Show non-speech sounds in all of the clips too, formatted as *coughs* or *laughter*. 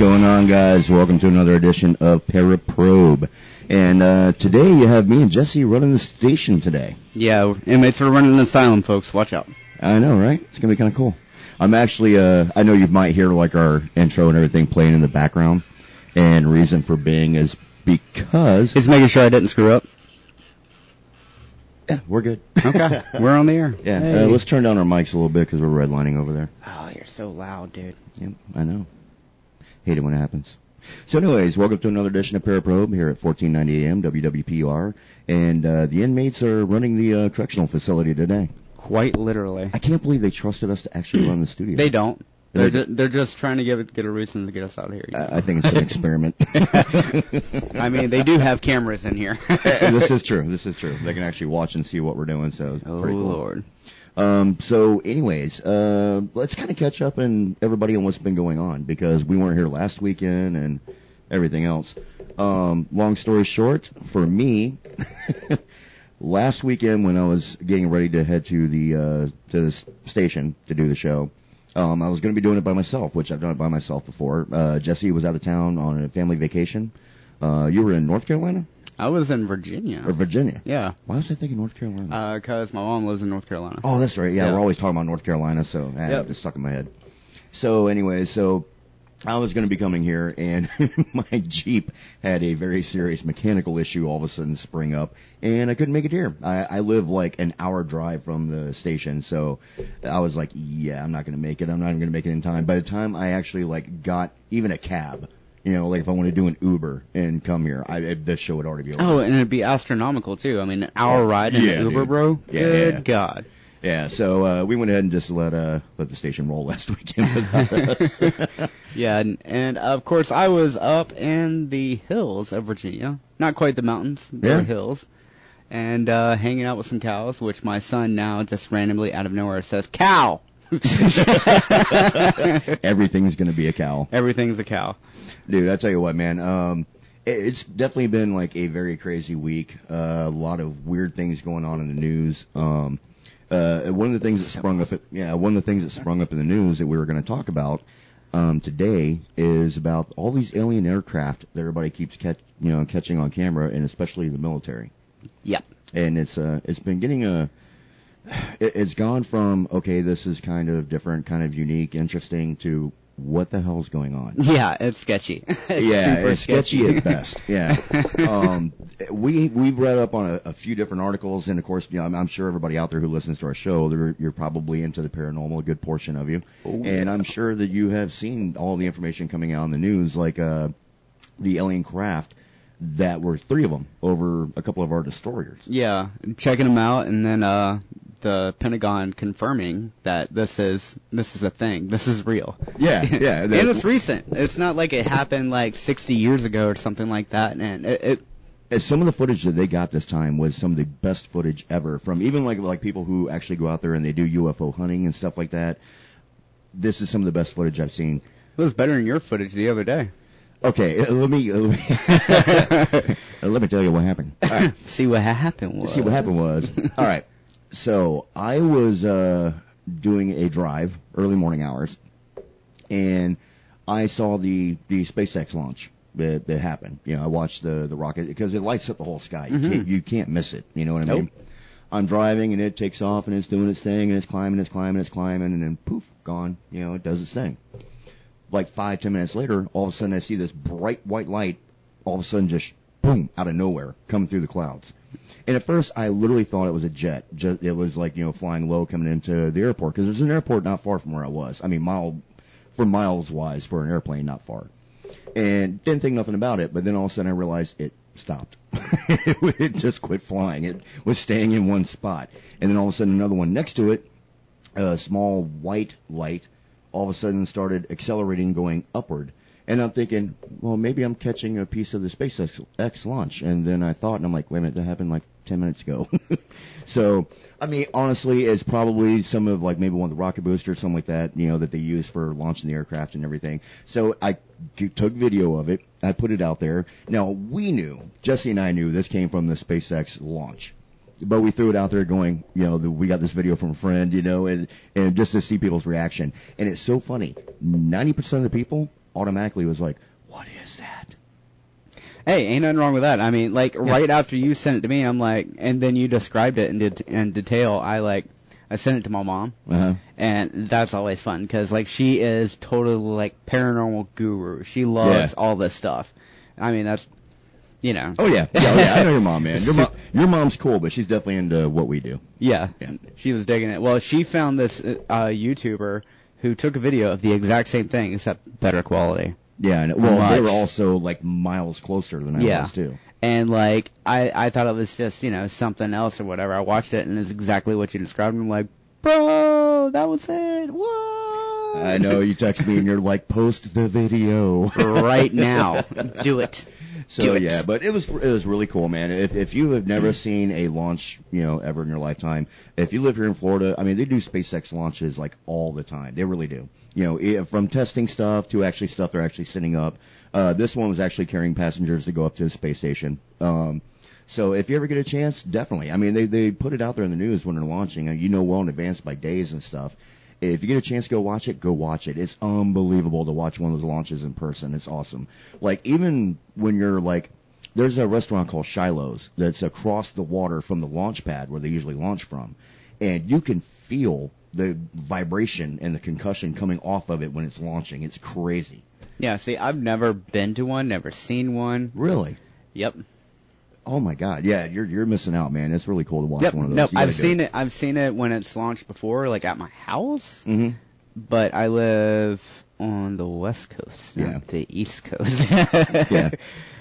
Going on, guys? Welcome to another edition of Paraprobe. And uh, today you have me and Jesse running the station today. Yeah, inmates are running an asylum, folks. Watch out. I know, right? It's gonna be kind of cool. I'm actually, uh, I know you might hear like our intro and everything playing in the background, and reason for being is because Just making sure I didn't screw up. yeah, we're good. Okay, *laughs* we're on the air. Yeah, Hey. uh, let's turn down our mics a little bit because we're redlining over there. Oh, you're so loud, dude. Yep, I know. Hate it when it happens. So, anyways, welcome to another edition of Paraprobe here at 1490 AM WWPR, and uh, the inmates are running the uh, correctional facility today. Quite literally. I can't believe they trusted us to actually run the studio. They don't. They're, They're- ju- they're just trying to give it, get a reason to get us out of here. I I think it's an experiment. *laughs* I mean, they do have cameras in here. *laughs* this is true. This is true. They can actually watch and see what we're doing. So, it's oh pretty cool. lord. Um, so, anyways, uh, let's kind of catch up and everybody on what's been going on because we weren't here last weekend and everything else. Um, long story short, for me, *laughs* last weekend when I was getting ready to head to the uh, to the station to do the show, um, I was going to be doing it by myself, which I've done it by myself before. Uh, Jesse was out of town on a family vacation. Uh, you were in North Carolina I was in Virginia. or Virginia? Yeah. Why was I thinking North Carolina? Uh 'cause my mom lives in North Carolina. Oh, that's right. Yeah, Yeah. we're always talking about North Carolina, so eh, Yep. it's stuck in my head. So, anyway, so I was going to be coming here, and *laughs* my Jeep had a very serious mechanical issue all of a sudden spring up, and I couldn't make it here. I, I live like an hour drive from the station, so I was like, yeah, I'm not going to make it. I'm not even going to make it in time. By the time I actually like got even a cab, you know, like if I want to do an Uber and come here, I, it, the show would already be over. Oh, and it'd be astronomical too. I mean, an hour ride in Yeah, an Uber, dude. bro. Yeah, Good yeah. God. Yeah, so uh, we went ahead and just let uh let the station roll *laughs* last weekend. *laughs* Yeah, and, and of course I was up in the hills of Virginia. Not quite the mountains, Yeah. were hills. And uh hanging out with some cows, which my son now just randomly out of nowhere says, Cow! *laughs* Everything's gonna be a cow, Everything's a cow. Dude. I tell you what, man. Um, it's definitely been like a very crazy week. Uh, a lot of weird things going on in the news. Um, uh, one of the things that sprung up, yeah, one of the things that sprung up in the news that we were going to talk about um, today is about all these alien aircraft that everybody keeps catch, you know, catching on camera, and especially the military. Yep. and it's uh it's been getting a it, it's gone from okay this is kind of different kind of unique interesting to what the hell's going on? Yeah, it's sketchy. It's *laughs* yeah super it's sketchy at best yeah. *laughs* Um we we've read up on a, a few different articles and of course you know I'm, I'm sure everybody out there who listens to our show you're probably into the paranormal a good portion of you. Oh, and i'm sure that you have seen all the information coming out in the news like uh the alien craft that were three of them over a couple of our destroyers. Yeah, checking them out, and then uh the Pentagon confirming that this is this is a thing. This is real. Yeah, *laughs* yeah. and it's recent. It's not like it happened like 60 years ago or something like that. And it, it some of the footage that they got this time was some of the best footage ever from even like like people who actually go out there and they do UFO hunting and stuff like that. This is some of the best footage I've seen. it was better than your footage the other day. Okay, uh, let me uh, let me, *laughs* *laughs* uh, let me tell you what happened. Right. See what happened was. See what happened was all right. So I was uh, doing a drive early morning hours, and I saw the the SpaceX launch that, that happened. You know, I watched the the rocket because it lights up the whole sky. You can't you can't miss it. You know what I mean? Nope. I'm driving and it takes off and it's doing its thing and it's climbing, it's climbing, it's climbing, and then poof, gone. You know, it does its thing. Like five, ten minutes later, all of a sudden I see this bright white light, all of a sudden just boom out of nowhere, coming through the clouds. And at first, I literally thought it was a jet. Just, it was like you know flying low coming into the airport because there's an airport not far from where I was. I mean, mile for miles wise for an airplane, not far. And didn't think nothing about it. But then all of a sudden, I realized it stopped. *laughs* it just quit flying. It was staying in one spot. And then all of a sudden, another one next to it, a small white light, all of a sudden started accelerating, going upward. And I'm thinking, well, maybe I'm catching a piece of the SpaceX X launch. And then I thought, and I'm like, wait a minute, that happened like 10 minutes ago. *laughs* so, I mean, honestly, it's probably some of like maybe one of the rocket boosters, something like that, you know, that they use for launching the aircraft and everything. So I took video of it. I put it out there. Now we knew, Jesse and I knew this came from the SpaceX launch. But we threw it out there going, you know, the, we got this video from a friend, you know, and, and just to see people's reaction. And it's so funny. 90% of the people automatically was like, what is that? Hey, ain't nothing wrong with that. I mean, like right after you sent it to me, I'm like, and then you described it in, det- in detail. I like, I sent it to my mom, Uh-huh. and that's always fun because like she is totally like paranormal guru. She loves Yeah. all this stuff. I mean, that's, you know, Oh yeah, yeah, oh, yeah. I know your mom, man. Your *laughs* mom, your mom's cool, but she's definitely into what we do. yeah, Yeah. she was digging it. Well, she found this uh, YouTuber who took a video of the exact same thing except better quality. Yeah, and well, they were also like miles closer than I Yeah. was too. And like I, I thought it was just you know something else or whatever. I watched it and it's exactly what you described. And I'm like, bro, that was it. What? I know you text me and you're like, post the video right *laughs* now, do it. So yeah, but it was it was really cool, man. If if you have never seen a launch, you know, ever in your lifetime, if you live here in Florida, I mean, they do SpaceX launches like all the time. They really do. You know, from testing stuff to actually stuff they're actually sending up. Uh, this one was actually carrying passengers to go up to the space station. Um, so if you ever get a chance, definitely. I mean, they they put it out there in the news when they're launching, and you know well in advance by days and stuff. If you get a chance to go watch it, go watch it. It's unbelievable to watch one of those launches in person. It's awesome. Like even when you're like, there's a restaurant called Shiloh's that's across the water from the launch pad where they usually launch from, and you can feel the vibration and the concussion coming off of it when it's launching. It's crazy. Yeah. See, I've never been to one, never seen one. Really. Yep. Oh my God. Yeah, you're you're missing out, man. It's really cool to watch Yep. one of those. No, I've seen it. I've seen it when it's launched before, like at my house. Mhm. But I live on the west coast, not Yeah. the east coast. *laughs* yeah.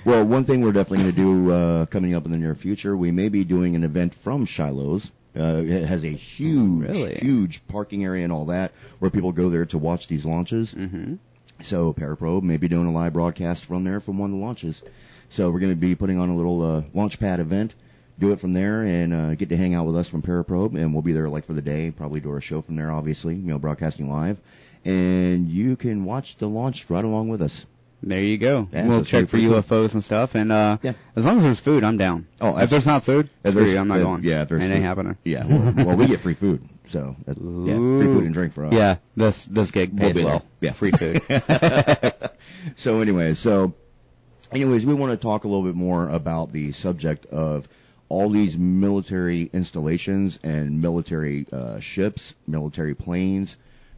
Well, one thing we're definitely going to do uh, coming up in the near future, we may be doing an event from Shiloh's. Uh, it has a huge, Really? huge parking area and all that, where people go there to watch these launches. hmm So Paraprobe may be doing a live broadcast from there from one of the launches. So we're going to be putting on a little uh, launch pad event, do it from there, and uh, get to hang out with us from Paraprobe, and we'll be there like for the day, probably do our show from there, obviously, you know, broadcasting live, and you can watch the launch right along with us. There you go. Yeah, we'll check for cool. UFOs and stuff, and uh, Yeah. as long as there's food, I'm down. Oh, if there's not food, If there's- you, I'm not going. Yeah, if there's it food. ain't happening. Yeah, well, well, we get free food, *laughs* so yeah, free food and drink for us. Yeah, this this gig We'll pays be there. well. Yeah. free food. *laughs* *laughs* so anyways, so anyways, we want to talk a little bit more about the subject of all these military installations and military uh, ships, military planes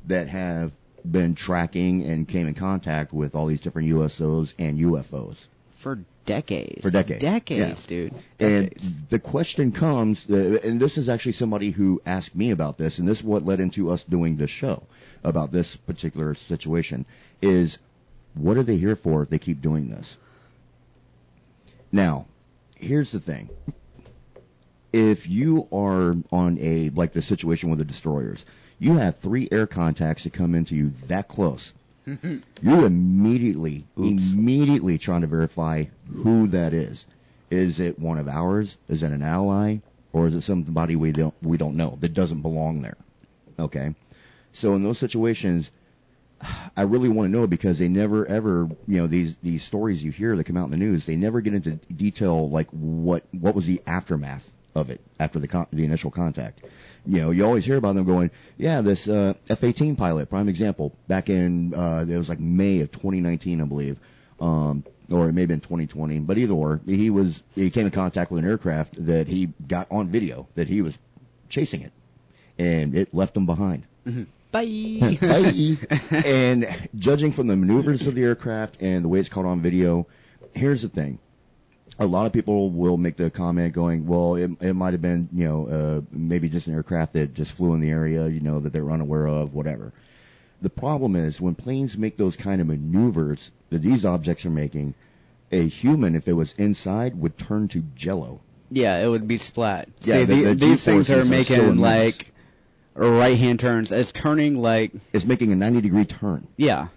that have been tracking and came in contact with all these different USOs and UFOs. for decades. For decades, Decades, yeah. dude. And the question comes, uh, and this is actually somebody who asked me about this, and this is what led into us doing this show about this particular situation, is what are they here for if they keep doing this? Now, here's the thing. If you are on a, like the situation with the destroyers, you have three air contacts that come into you that close. *laughs* you immediately, Oops. immediately trying to verify who that is. Is it one of ours? Is it an ally? Or is it somebody we don't, we don't know that doesn't belong there? Okay. So in those situations, I really want to know because they never ever, you know, these these stories you hear that come out in the news, they never get into detail like what what was the aftermath of it after the con- the initial contact. You know, you always hear about them going, yeah, this uh, F-18 pilot, prime example, back in uh, it was like May of 2019, I believe, um, or it may have been 2020, but either or, he was he came in contact with an aircraft that he got on video that he was chasing it, and it left him behind. Bye. Bye. *laughs* and judging from the maneuvers of the aircraft and the way it's caught on video, here's the thing. A lot of people will make the comment going, well, it, it might have been, you know, uh, maybe just an aircraft that just flew in the area, you know, that they're unaware of, whatever. The problem is when planes make those kind of maneuvers that these objects are making, a human, if it was inside, would turn to jello. yeah, it would be splat. Yeah, See, the- the, the these things are are so making enormous. like right hand turns. It's turning like It's making a 90 degree turn. yeah.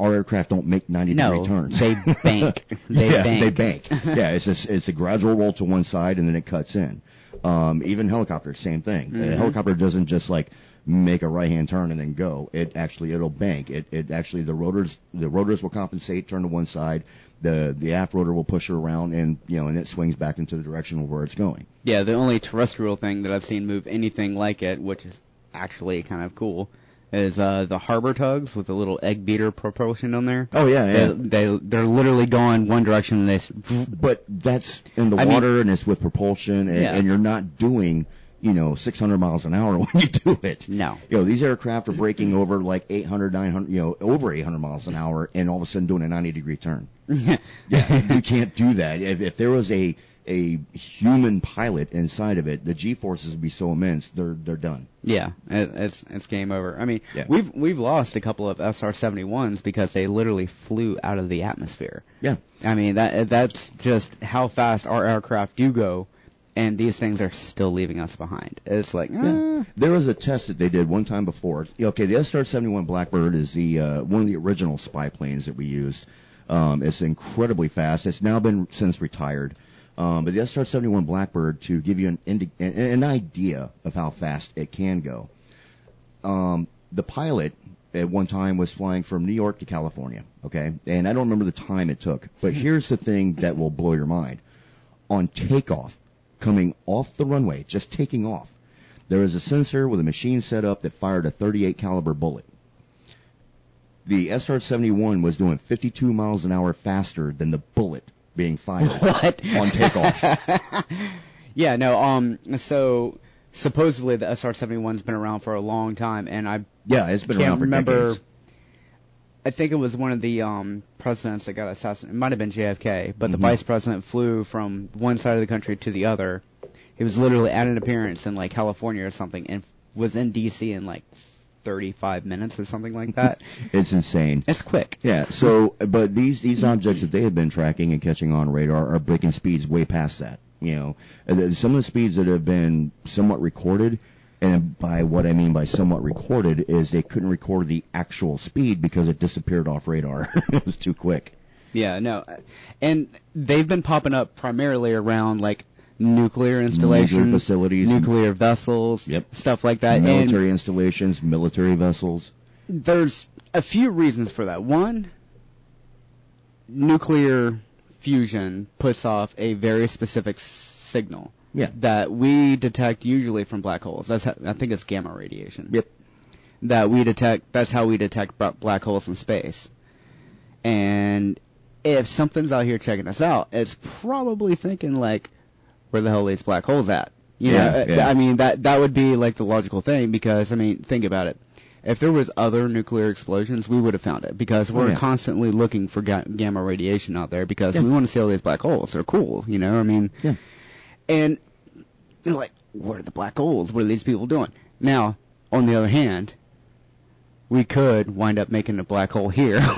Our aircraft don't make 90 No, degree turns. they bank. *laughs* They yeah, bank. they bank. yeah, it's a, it's a gradual roll to one side and then it cuts in. Um, even helicopters, same thing. A Mhm. helicopter doesn't just like make a right hand turn and then go. It actually it'll bank. It it actually the rotors the rotors will compensate, turn to one side. The the aft rotor will push it around and you know and it swings back into the direction of where it's going. Yeah, the only terrestrial thing that I've seen move anything like it, which is actually kind of cool, is uh, the harbor tugs with the little egg beater propulsion on there. Oh yeah, They, they they're literally going one direction and they s- But that's in the I mean- water and it's with propulsion and, Yeah. and you're not doing, you know, 600 miles an hour *laughs* when you do it. no. You know, these aircraft are breaking over like 800, 900, you know, over 800 miles an hour and all of a sudden doing a 90 degree turn. *laughs* Yeah, you can't do that. If, if there was a, a human pilot inside of it, the G forces would be so immense, they're, they're done. Yeah, it's it's game over. I mean, Yeah. we've we've lost a couple of SR-71s because they literally flew out of the atmosphere. Yeah. I mean that that's just how fast our aircraft do go, and these things are still leaving us behind. It's like, Yeah. eh. There was a test that they did one time before. Okay, the SR-71 Blackbird is the uh, one of the original spy planes that we used. Um, it's incredibly fast. It's now been since retired. Um, but the SR-71 Blackbird, to give you an, indi- an, an idea of how fast it can go, um, the pilot at one time was flying from New York to California. Okay, and I don't remember the time it took. But *laughs* here's the thing that will blow your mind: on takeoff, coming off the runway, just taking off, there is a sensor with a machine set up that fired a 38 caliber bullet. The SR-71 was doing 52 miles an hour faster than the bullet being *laughs* fired what on takeoff. *laughs* yeah, no. Um, so supposedly the SR-71's been around for a long time, and I Yeah, it's been around for remember. decades. I think it was one of the um, presidents that got assassinated. It might have been JFK, but the Mhm. vice president flew from one side of the country to the other. He was literally at an appearance in like California or something, and was in D.C. in like 35 minutes or something like that. *laughs* It's insane. it's quick. Yeah. So, but these these objects that they have been tracking and catching on radar are breaking speeds way past that. You know, some of the speeds that have been somewhat recorded, and by what I mean by somewhat recorded is they couldn't record the actual speed because it disappeared off radar. *laughs* it was too quick. Yeah, no, and they've been popping up primarily around like nuclear installations, Nuclear facilities. nuclear vessels, Yep. stuff like that. military installations, military vessels. There's a few reasons for that. One, nuclear fusion puts off a very specific s- signal Yeah. that we detect usually from black holes. That's how, I think it's gamma radiation. Yep. That we detect. That's how we detect black holes in space. And if something's out here checking us out, it's probably thinking like, where the hell are these black holes at? You Yeah, know, uh, yeah. I mean that that would be like the logical thing because I mean, think about it. If there was other nuclear explosions, we would have found it because we're yeah. constantly looking for ga- gamma radiation out there because we want to see all these black holes. They're cool, you know. I mean, Yeah. and you're like, what are the black holes? What are these people doing? Now, on the other hand, we could wind up making a black hole here. *laughs*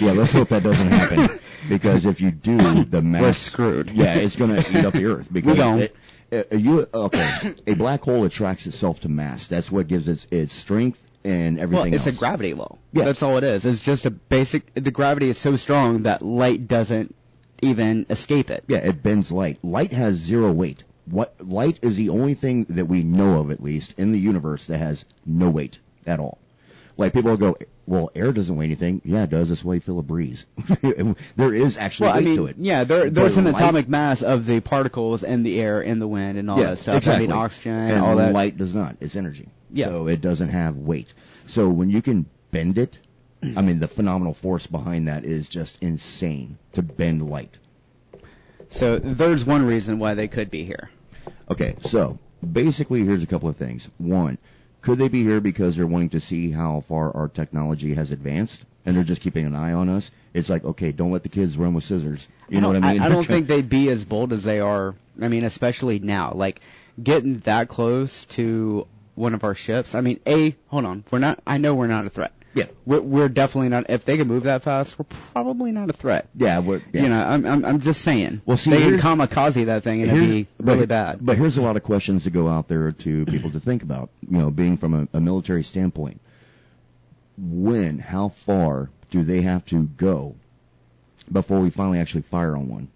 Yeah, let's hope that doesn't happen. *laughs* because if you do, *coughs* the mass We're screwed. Yeah, it's going to eat up the Earth. *laughs* Because don't. It, uh, you okay? A black hole attracts itself to mass. That's what gives it its strength and everything. Well, it's else. a gravity law. Yeah. That's all it is. It's just a basic. The gravity is so strong that light doesn't even escape it. yeah, it bends light. Light has zero weight. What light is the only thing that we know of, at least in the universe, that has no weight at all. Like people will go, well, air doesn't weigh anything. Yeah, it does. That's why you feel a breeze. *laughs* there is actually Well, I mean, to it. yeah, there, there's an light- atomic mass of the particles and the air and the wind and all yeah, that stuff. Exactly. I mean, oxygen, and all that. light does not. It's energy. Yeah. So it doesn't have weight. So when you can bend it, I mean, the phenomenal force behind that is just insane to bend light. So there's one reason why they could be here. Okay, so basically, here's a couple of things. One, could they be here because they're wanting to see how far our technology has advanced, and they're just keeping an eye on us? It's like, okay, don't let the kids run with scissors. You know what I mean? I, don't *laughs* think they'd be as bold as they are. I mean, especially now, like getting that close to one of our ships. I mean, a hold on, we're not. I know we're not a threat. Yeah. we're, we're definitely not. If they can move that fast, we're probably not a threat. Yeah, we're, yeah. You know, I'm, I'm I'm just saying. Well, see, they can kamikaze that thing and it'd be but- really bad. But here's a lot of questions to go out there to people to think about. You know, being from a, a military standpoint, when, how far do they have to go before we finally actually fire on one?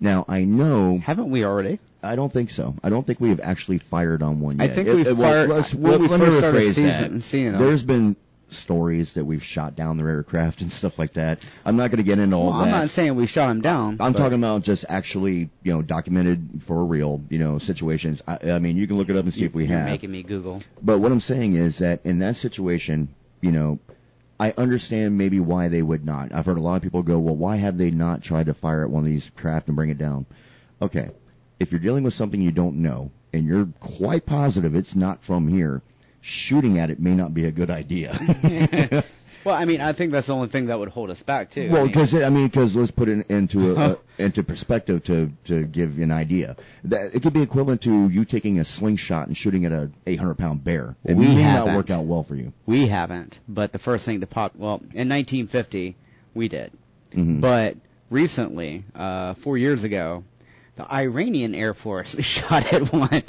Now, I know Haven't we already? I don't think so. I don't think we have actually fired on one yet. I think It- we it- well, fired- let's- when let- let me rephrase season- that. seeing 'em. There's been stories that we've shot down their aircraft and stuff like that. I'm not going to get into all Well, that. I'm not saying we shot them down. I'm but- talking about just actually, you know, documented for real, you know, situations. I, I mean, you can look it up and see if we You're have. making me Google. But what I'm saying is that in that situation, you know, I understand maybe why they would not. I've heard a lot of people go, well, why have they not tried to fire at one of these craft and bring it down? Okay, if you're dealing with something you don't know and you're quite positive it's not from here, shooting at it may not be a good idea. *laughs* Well, I mean, I think that's the only thing that would hold us back too. Well, I mean, because I mean, because let's put it into a, a, into perspective to to give you an idea. That it could be equivalent to you taking a slingshot and shooting at a 800 pound bear. It We may not haven't. work out well for you. we haven't, but the first thing to pop, well, in 1950, we did. Mhm. But recently, uh, four years ago, the Iranian Air Force *laughs* shot at one.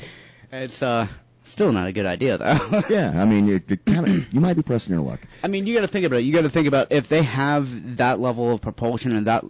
It's uh, still not a good idea though. *laughs* yeah, I mean, it, it kind of *clears throat* you might be pressing your luck. I mean, you got to think about it. You got to think about if they have that level of propulsion and that,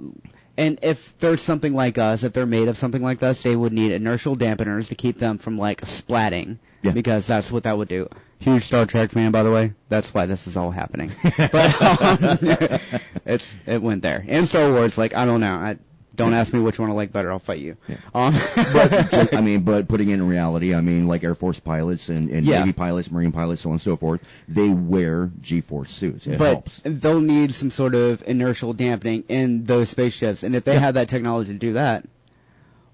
and if there's something like us, if they're made of something like us, they would need inertial dampeners to keep them from like splatting. Yeah. Because that's what that would do. Huge Star Trek fan, by the way. That's why this is all happening. *laughs* but um, *laughs* it's it went there. And Star Wars, like I don't know. I don't ask me which one I like better. I'll fight you. Yeah. Um, But *laughs* I mean, but putting it in reality, I mean, like Air Force pilots and, and Yeah. Navy pilots, Marine pilots, so on and so forth, they wear G-force suits. It but helps. they'll need some sort of inertial dampening in those spaceships, and if they Yeah. have that technology to do that,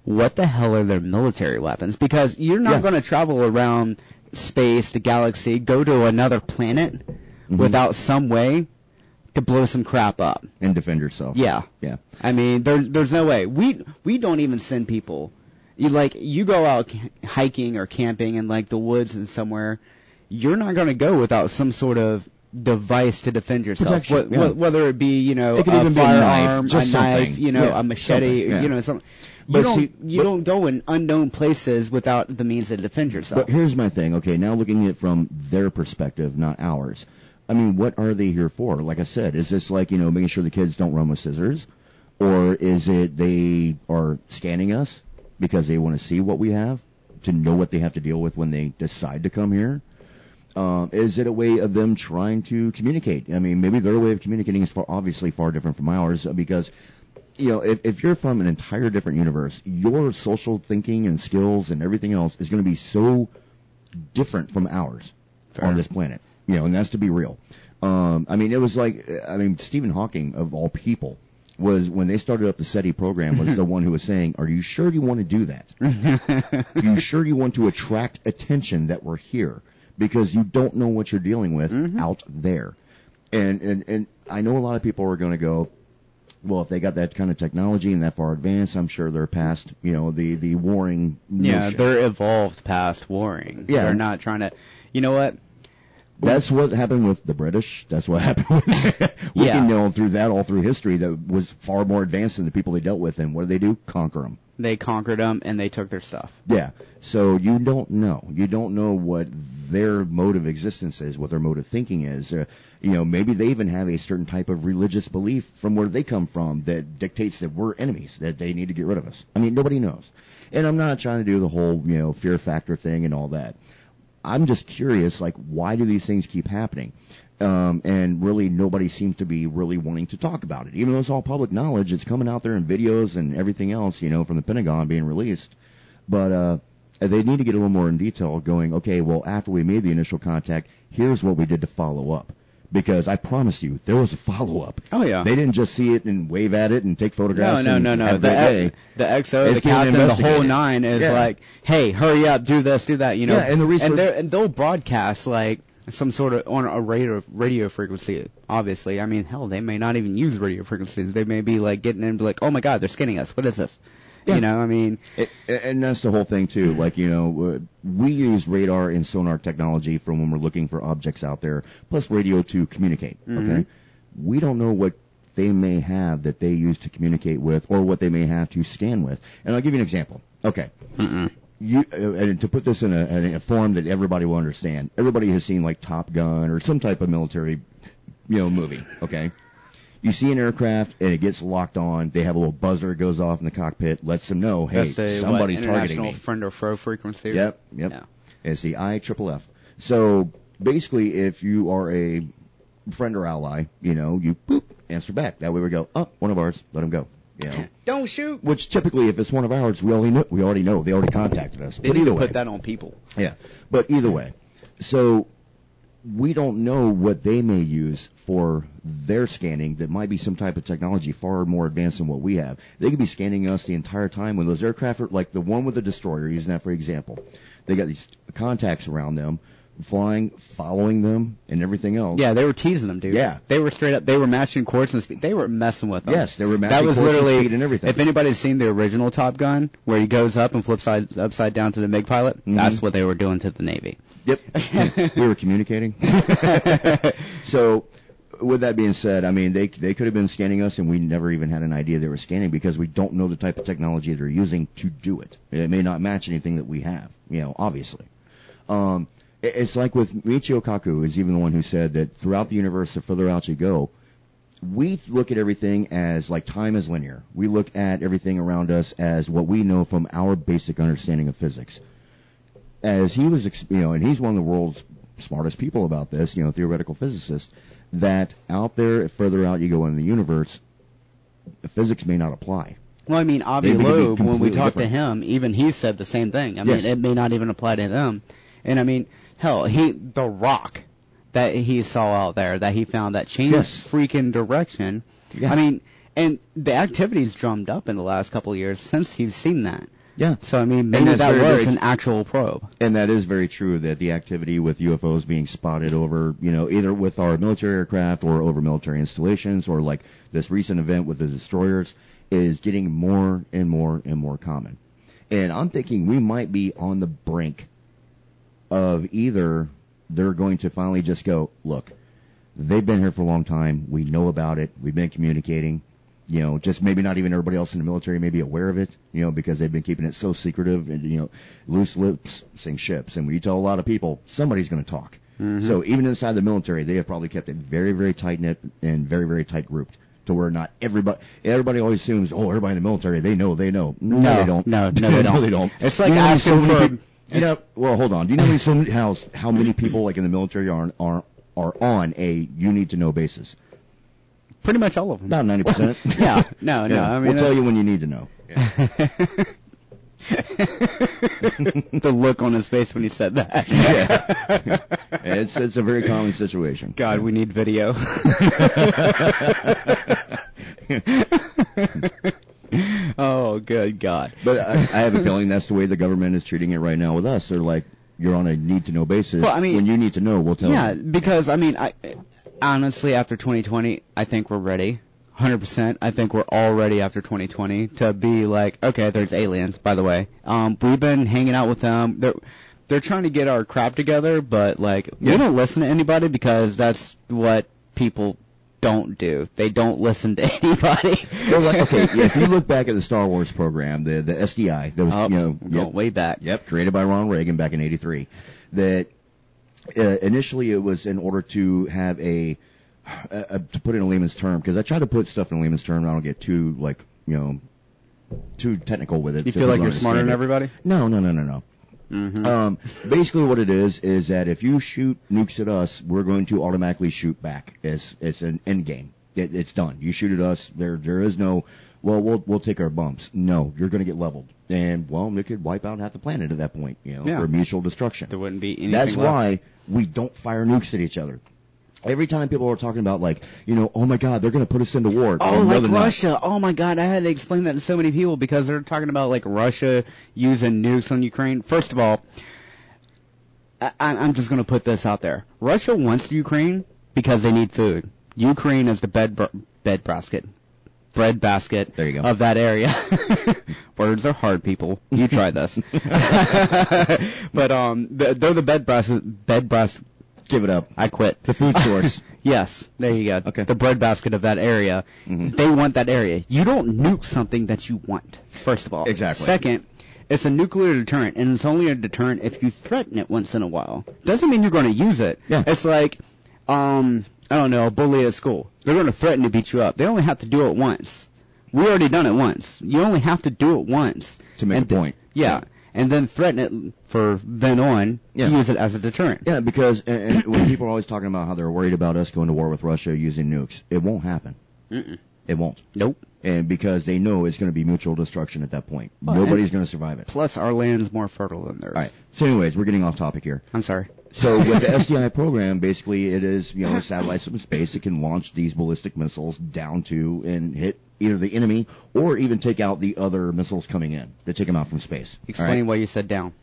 what the hell are their military weapons? Because you're not going to travel around space, the galaxy, go to another planet Mhm. without some way to blow some crap up. And defend yourself. Yeah, Yeah. I mean, there's there's no way. We we don't even send people. You like you go out ca- hiking or camping in like the woods and somewhere. You're not going to go without some sort of device to defend yourself. Protection, Wh- yeah. wh- Whether it be you know It could a even be a knife, firearm, a knife, you know, Yeah, a machete, yeah. you know something. You But don't see- you but- don't go in unknown places without the means to defend yourself. But here's my thing. Okay, now looking at it from their perspective, not ours. I mean, what are they here for? Like I said, is this like you know making sure the kids don't run with scissors, or is it they are scanning us because they want to see what we have to know what they have to deal with when they decide to come here? Um, is it a way of them trying to communicate? I mean, maybe their way of communicating is far, obviously far different from ours uh, because, you know, if, if you're from an entire different universe, your social thinking and skills and everything else is going to be so different from ours Fair. on this planet. You know, and that's to be real. Um, I mean, it was like, I mean, Stephen Hawking of all people was when they started up the SETI program was the *laughs* one who was saying, "Are you sure you want to do that? *laughs* you sure you want to attract attention that we're here because you don't know what you're dealing with out there." And and and I know a lot of people are going to go, well, if they got that kind of technology and that far advanced, I'm sure they're past, you know, the the warring. yeah, they're evolved past warring. Yeah. they're not trying to. You know what? That's what happened with the British. That's what *laughs* happened with. we Yeah. can know through that all through history that was far more advanced than the people they dealt with. And what did they do? Conquer them. They conquered them and they took their stuff. Yeah. So you don't know. You don't know what their mode of existence is, what their mode of thinking is. Uh, you know, maybe they even have a certain type of religious belief from where they come from that dictates that we're enemies, that they need to get rid of us. I mean, nobody knows. And I'm not trying to do the whole, you know, fear factor thing and all that. I'm just curious, like, why do these things keep happening? Um, and really, nobody seems to be really wanting to talk about it. Even though it's all public knowledge, it's coming out there in videos and everything else, you know, from the Pentagon being released. But uh, they need to get a little more in detail, going, okay, well, after we made the initial contact, here's what we did to follow up. Because I promise you, there was a follow up. Oh yeah. They didn't just see it and wave at it and take photographs. no, no, no. Have The, day. The XO, It's the captain, the whole nine is Yeah. like, hey, hurry up, do this, do that. You know, Yeah, and the research- and, and they'll broadcast like some sort of on a radio radio frequency. Obviously, I mean, hell, they may not even use radio frequencies. They may be like getting in, and be like, oh my god, they're scanning us. What is this? Yeah. You know, I mean, It, and that's the whole thing too. Like you know, uh, we use radar and sonar technology for when we're looking for objects out there, plus radio to communicate. Okay, we don't know what they may have that they use to communicate with, or what they may have to scan with. And I'll give you an example. Okay, you uh, and to put this in a, in a form that everybody will understand. Everybody has seen like Top Gun or some type of military, you know, movie. Okay. You see an aircraft and it gets locked on. They have a little buzzer that goes off in the cockpit, lets them know, hey, that's the somebody's what, targeting international me. friend or foe frequency. Yep, yep. Yeah. It's the IFFF. So basically, if you are a friend or ally, you know, you boop answer back. That way we go, oh, one of ours, let them go. You know, *laughs* Don't shoot. which typically, if it's one of ours, we already know. We already know. They already contacted us. They but either way, put that on people. yeah. But either way, so we don't know what they may use for their scanning that might be some type of technology far more advanced than what we have. They could be scanning us the entire time when those aircraft are like the one with the destroyer, using that for example. They got these contacts around them, flying, following them, and everything else. Yeah, they were teasing them, dude. Yeah. They were straight up. They were matching course and speed. They were messing with them. Yes, they were That matching was course and literally speed and everything. If anybody's seen the original Top Gun, where he goes up and flips side, upside down to the MiG pilot, Mhm. that's what they were doing to the Navy. Yep. *laughs* we were communicating. *laughs* so, with that being said, I mean, they they could have been scanning us, and we never even had an idea they were scanning because we don't know the type of technology they're using to do it. It may not match anything that we have, you know, obviously. Um, it- it's like with Michio Kaku is even the one who said that throughout the universe, the further out you go, we look at everything as like time is linear. We look at everything around us as what we know from our basic understanding of physics as he was, you know, and he's one of the world's smartest people about this, you know, theoretical physicist, that out there, further out you go in the universe, the physics may not apply. Well, I mean, Avi Loeb, when we talked to him, even he said the same thing. I Yes. mean, it may not even apply to them. And I mean, hell, he the rock that he saw out there that he found that changed Yes. freaking direction. Yeah. I mean, and the activity's drummed up in the last couple of years since he's seen that. Yeah. So I mean, maybe that very, was very- an actual probe. And that is very true that the activity with UFOs being spotted over, you know, either with our military aircraft or over military installations or like this recent event with the destroyers is getting more and more and more common. And I'm thinking we might be on the brink of either they're going to finally just go, look, they've been here for a long time. We know about it. We've been communicating. You know, just maybe not even everybody else in the military may be aware of it, you know, because they've been keeping it so secretive and, you know, loose lips sink ships. And when you tell a lot of people, somebody's going to talk. Mm-hmm. So even inside the military, they have probably kept it very, very tight knit and very, very tight grouped to where not everybody, everybody always assumes, oh, everybody in the military, they know, they know. No, No, they don't. no, no, they *laughs* don't. they don't. It's like You know asking so for- you know, well, hold on. Do you know how many, so many, how, how many people like in the military are, are, are on a you need to know basis? Pretty much all of them. About 90%. *laughs* Yeah, no, no, Yeah, I mean, we'll tell you when you need to know. *laughs* the look on his face when he said that. Yeah. *laughs* it's, it's a very common situation. God, we need video. oh, good God. But I, I have a feeling that's the way the government is treating it right now with us. They're like, you're on a need to know basis. Well, I mean- when you need to know, we'll tell Yeah, you. because I mean, I honestly after 2020, I think we're ready. 100%. I think we're all ready after 2020 to be like, okay, there's aliens, by the way. Um, we've been hanging out with them. They're, they're trying to get our crap together, but like, Yeah. we don't listen to anybody because that's what people don't do. They don't listen to *laughs* anybody. Well, like, okay, yeah, if you look back at the Star Wars program, the the SDI, that was, Oh, you know, yep, way back. Yep, created by Ronald Reagan back in '83. That uh, initially it was in order to have a, uh, uh, to put in a layman's term, because I try to put stuff in a layman's term. I don't get too like you know too technical with it. You feel like you're smarter than everybody? No, no, no, no, no. Mm-hmm. Um, basically, what it is is that if you shoot nukes at us, we're going to automatically shoot back. It's it's an end game. It, it's done. You shoot at us. There there is no. Well, we'll we'll take our bumps. No, you're going to get leveled, and well, it could wipe out half the planet at that point. You know, Yeah. for mutual destruction. there wouldn't be anything That's left. why we don't fire nukes at each other. Every time people are talking about like, you know, oh my God, they're going to put us into war. Oh, like they're not. Russia. Oh my God, I had to explain that to so many people because they're talking about like Russia using nukes on Ukraine. First of all, I, I'm just going to put this out there. Russia wants Ukraine because they need food. Ukraine is the bed bed basket. breadbasket There you go. of that area. *laughs* Words are hard, people. You try this. *laughs* *laughs* but um, they're they're the bed basket. Bed basket. Give it up. I quit. The food source. *laughs* Yes, there you go. Okay. The breadbasket of that area. Mhm. They want that area. You don't nuke something that you want. First of all. Exactly. Second, it's a nuclear deterrent, and it's only a deterrent if you threaten it once in a while. Doesn't mean you're going to use it. Yeah. It's like, um, I don't know, a bully at school. They're going to threaten to beat you up. They only have to do it once. We already done it once. You only have to do it once To make And a th- point. Yeah. And then threaten it for then on Yeah. to use it as a deterrent. Yeah, because and, and *coughs* when people are always talking about how they're worried about us going to war with Russia using nukes, it won't happen. Mm-mm. It won't. Nope. And because they know it's going to be mutual destruction at that point. Well, Nobody's going to survive it. Plus, our land's more fertile than theirs. All right. So, anyways, we're getting off topic here. I'm sorry. So *laughs* with the SDI program, basically it is, you know, satellites from space that can launch these ballistic missiles down to and hit either the enemy or even take out the other missiles coming in to take them out from space. Explain right? why you said down.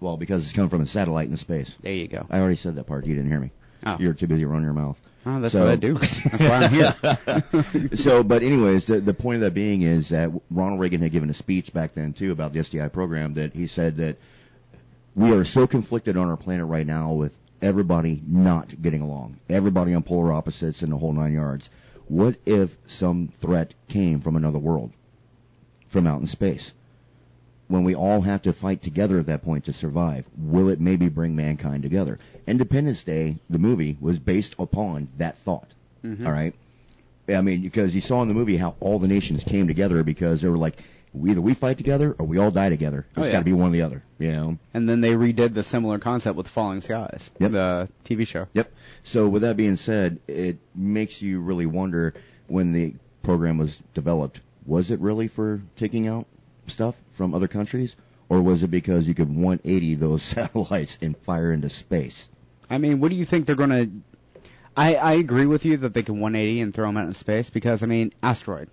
Well, because it's coming from a satellite in space. There you go. I already said that part. You didn't hear me. Oh. You're too busy running your mouth. Oh, that's So- what I do. *laughs* That's why I'm here. *laughs* so, but anyways, the, the point of that being is that Ronald Reagan had given a speech back then too about the SDI program that he said that we are so conflicted on our planet right now with everybody not getting along, everybody on polar opposites and the whole nine yards. What if some threat came from another world, from out in space? When we all have to fight together at that point to survive, will it maybe bring mankind together? Independence Day, the movie, was based upon that thought. Mhm. All right. I mean, because you saw in the movie how all the nations came together because they were like, either we fight together or we all die together. Oh, it's Oh, yeah. got to be one or the other. You know. and then they redid the similar concept with Falling Skies, Yep. the TV show. Yep. So with that being said, it makes you really wonder when the program was developed, was it really for taking out stuff from other countries, or was it because you could 180 those *laughs* satellites and fire into space? I mean, what do you think they're going to? I I agree with you that they can 180 and throw them out in space because I mean, asteroid.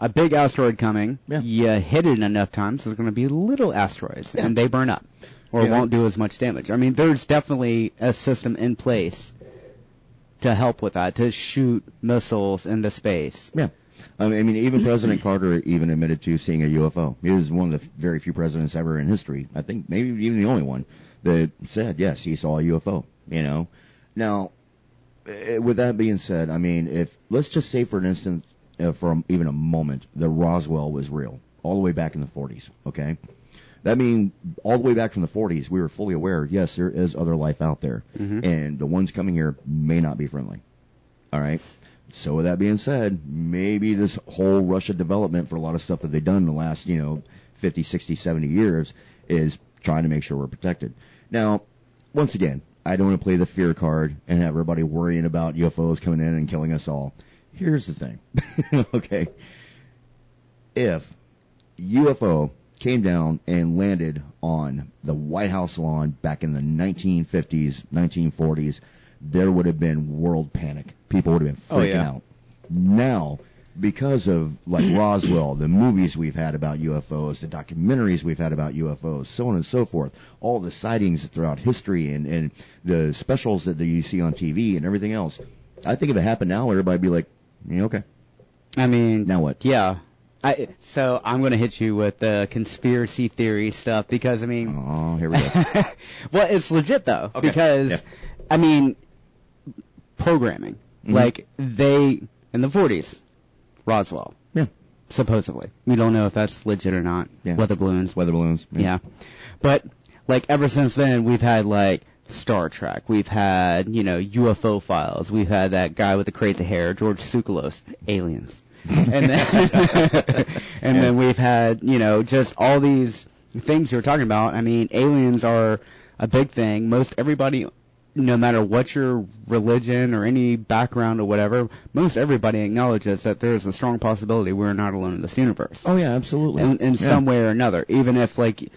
Yeah. A big asteroid coming. Yeah. You hit it enough times, there's going to be little asteroids, Yeah. and they burn up, or Yeah. won't do as much damage. I mean, there's definitely a system in place to help with that, to shoot missiles into space. Yeah. I mean, even President Carter even admitted to seeing a UFO. He was one of the very few presidents ever in history, I think maybe even the only one, that said, yes, he saw a UFO, you know. Now, eh, with that being said, I mean, if, let's just say for an instance, uh, for a, even a moment, that Roswell was real, all the way back in the 40s, okay? That means all the way back from the 40s, we were fully aware, yes, there is other life out there, Mhm. and the ones coming here may not be friendly. All right. So with that being said, maybe this whole Russia development for a lot of stuff that they've done in the last, you know, 50, 60, 70 years is trying to make sure we're protected. Now, once again, I don't want to play the fear card and have everybody worrying about UFOs coming in and killing us all. Here's the thing. *laughs* okay. If UFO came down and landed on the White House lawn back in the 1950s, 1940s, there would have been world panic. People would have been Oh, freaking yeah. out. Now, because of like *clears throat* Roswell, the movies we've had about UFOs, the documentaries we've had about UFOs, so on and so forth, all the sightings throughout history and, and the specials that you see on TV and everything else, I think if it happened now, everybody'd be like, yeah, okay. I mean, Now what? Yeah. I, so I'm going to hit you with the conspiracy theory stuff because I mean, Oh, here we go. *laughs* well, it's legit though Okay. because Yeah. I mean, programming Mhm. like they in the 40s, Roswell yeah. supposedly. We don't know if that's legit or not. Yeah. Weather balloons. Weather balloons. Yeah. But like ever since then we've had like Star Trek, we've had, you know, UFO files, we've had that guy with the crazy hair, George Tsoukalos, aliens. and then *laughs* and then we've had, you know, just all these things you're talking about. I mean, aliens are a big thing. Most everybody no matter what your religion or any background or whatever, most everybody acknowledges that there is a strong possibility we're not alone in this universe Oh yeah, absolutely. in, in Yeah. some way or another. Even if like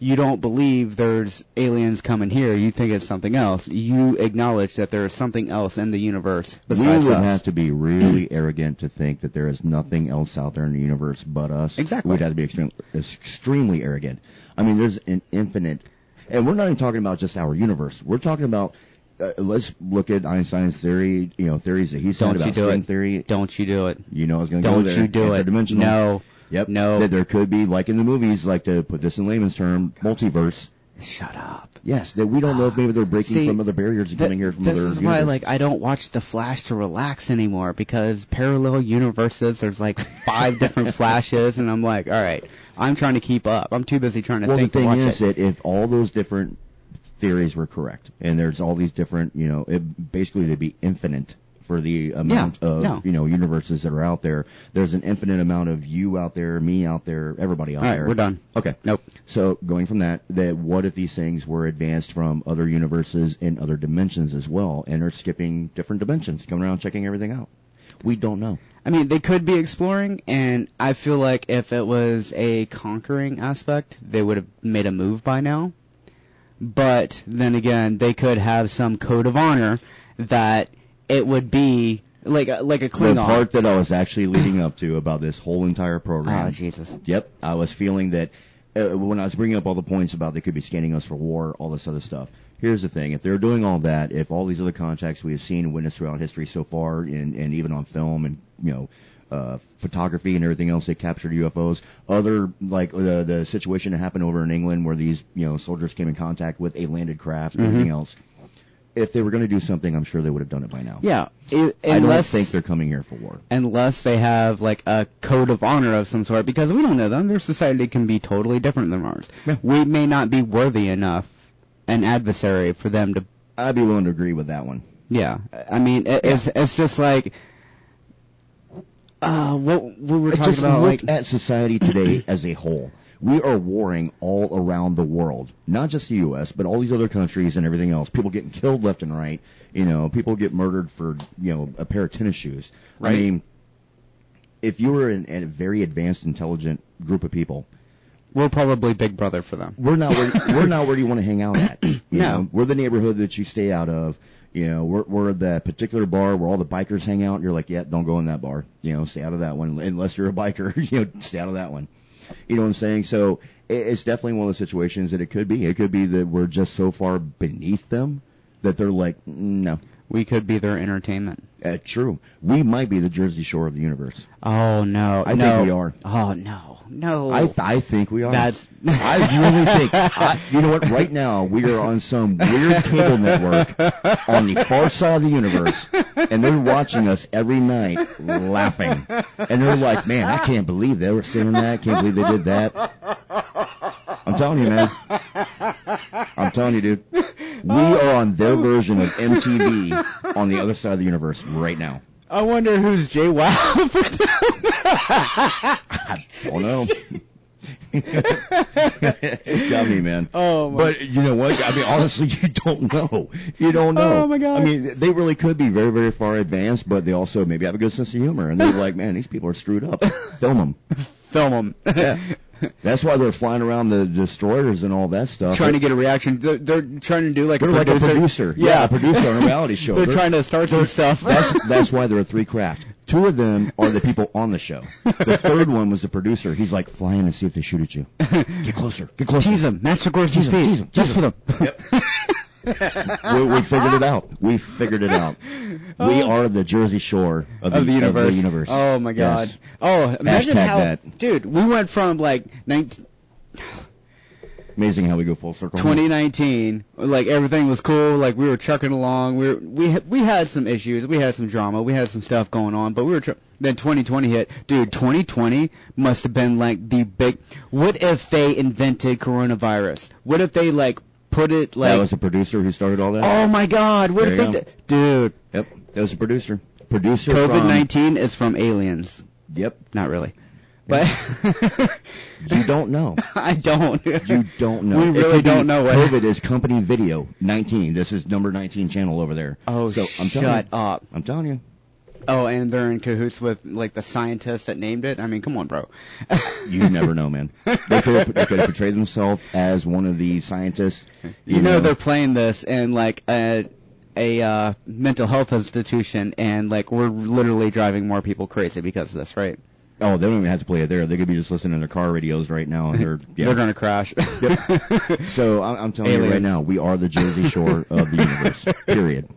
you don't believe there's aliens coming here, you think it's something else. You acknowledge that there is something else in the universe besides we would us. have to be really *clears throat* arrogant to think that there is nothing else out there in the universe but us. Exactly. We'd have to be extremely, extremely arrogant. I mean, there's an infinite, and we're not even talking about just our universe. We're talking about uh, let's look at Einstein's theory. You know, theories that he said Don't about you do string it. theory. Don't you do it. You know, I was going to go there. Don't you do it. No. Yep. No. That there could be, like in the movies, like to put this in layman's term, multiverse. Shut up. Yes, that we don't know if maybe they're breaking See, from other barriers and Th- coming here from this other. is why, like, I don't watch The Flash to relax anymore because parallel universes. There's like five *laughs* different Flashes, and I'm like, all right, I'm trying to keep up. I'm too busy trying to well, the think to thing watch is it. that if all those different theories were correct, and there's all these different, you know, it, basically they'd be infinite for the amount of no. you know universes that are out there. There's an infinite amount of you out there, me out there, everybody out All right, there. we're done. Okay. Nope. So going from that, that what if these things were advanced from other universes and other dimensions as well, and are skipping different dimensions, coming around checking everything out? We don't know. I mean, they could be exploring, and I feel like if it was a conquering aspect, they would have made a move by now. But then again, they could have some code of honor that it would be like a, like a Klingon. The part that I was actually leading up to about this whole entire program. Oh, Jesus. Yep, I was feeling that uh, when I was bringing up all the points about they could be scanning us for war, all this other stuff. Here's the thing: if they're doing all that, if all these other contacts we have seen and witnessed throughout history so far, and, and even on film and you know uh, photography and everything else, they captured UFOs. Other like the the situation that happened over in England where these you know soldiers came in contact with a landed craft and everything else. If they were going to do something, I'm sure they would have done it by now. Yeah, i- I don't unless think they're coming here for war. unless they have like a code of honor of some sort, because we don't know them. Their society can be totally different than ours. Yeah. We may not be worthy enough an adversary for them to I'd be willing to agree with that one. Yeah, I mean, it, it's it's just like, uh, what we were talking just about, look like, at society today as a whole. We are warring all around the world, not just the U.S., but all these other countries and everything else. People getting killed left and right. You know, people get murdered for you know a pair of tennis shoes. Right. I mean, if you were in, in a very advanced, intelligent group of people, we're probably Big Brother for them. we're not where, we're not where you want to hang out at. You *clears throat* No. know, we're the neighborhood that you stay out of. You know, we're we're the particular bar where all the bikers hang out. And you're like, yeah, don't go in that bar. You know, stay out of that one unless you're a biker. *laughs* You know, stay out of that one. You know what I'm saying? So it, it's definitely one of those situations that it could be. It could be that we're just so far beneath them that they're like, "Mm, no. We could be their entertainment. Uh, true. We might be the Jersey Shore of the universe. Oh no, I no. think we are. Oh no, no. I th- I think we are. That's- I really think. I, you know what? Right now we are on some weird cable network on the far side of the universe, and they're watching us every night, laughing, and they're like, "Man, I can't believe they were saying that. Can't believe they did that." I'm telling you, man. I'm telling you, dude. We ah. are on their version of MTV *laughs* on the other side of the universe right now. I wonder who's Jay Wow for them. *laughs* Oh no. it got me, man. *laughs* Oh, my- But you know what? I mean, honestly, you don't know. You don't know. Oh, my God. I mean, they really could be very, very far advanced, but they also maybe have a good sense of humor, and they're like, man, these people are screwed up. Film them. Film them. Yeah. *laughs* That's why they're flying around the destroyers and all that stuff. trying to get a reaction. They're, they're trying to do like They're a like producer. a producer. Yeah, a producer on a reality *laughs* show. They're, trying to start some stuff. That's *laughs* that's why there are three craft. Two of them are the people on the show. The third one was the producer. He's like, fly in and see if they shoot at you. Get closer. Get closer. tease them. Match the course Tease 'em, speed. tease 'em, Just tease for them. *laughs* we, we figured it out. We figured it out. *laughs* Oh. We are the Jersey Shore of the, of the universe. universe. Oh my god. Yes. Oh, imagine Hashtag how, that. dude. We went from like 19, Amazing how we go full circle. 2019, like everything was cool, like we were trucking along. We were, we we had some issues, we had some drama, we had some stuff going on, but we were. Tr- then 2020 hit, dude. 2020 must have been like the big. What if they invented coronavirus? What if they like put it like? that was the producer who started all that. oh my god! What There if you they go. did? Dude, Yep, that was a producer. Producer. COVID 19 is from aliens. Yep. Not really, but *laughs* You don't know. *laughs* I don't. You don't know. We really don't know what. COVID is company video 19. This is number 19 channel over there. Oh, so I'm telling shut you, up. I'm telling you. Oh, and they're in cahoots with like the scientists that named it. I mean, come on, bro. *laughs* You never know, man. They could have, they could have portrayed themselves as one of the scientists. You, know, they're playing this in like a a uh, mental health institution, and like we're literally driving more people crazy because of this, right? Oh, they don't even have to play it there. They could be just listening to their car radios right now, and they're *laughs* yeah. They're gonna crash. So I- I'm telling you right now, we are the Jersey Shore of the universe. *laughs* Period.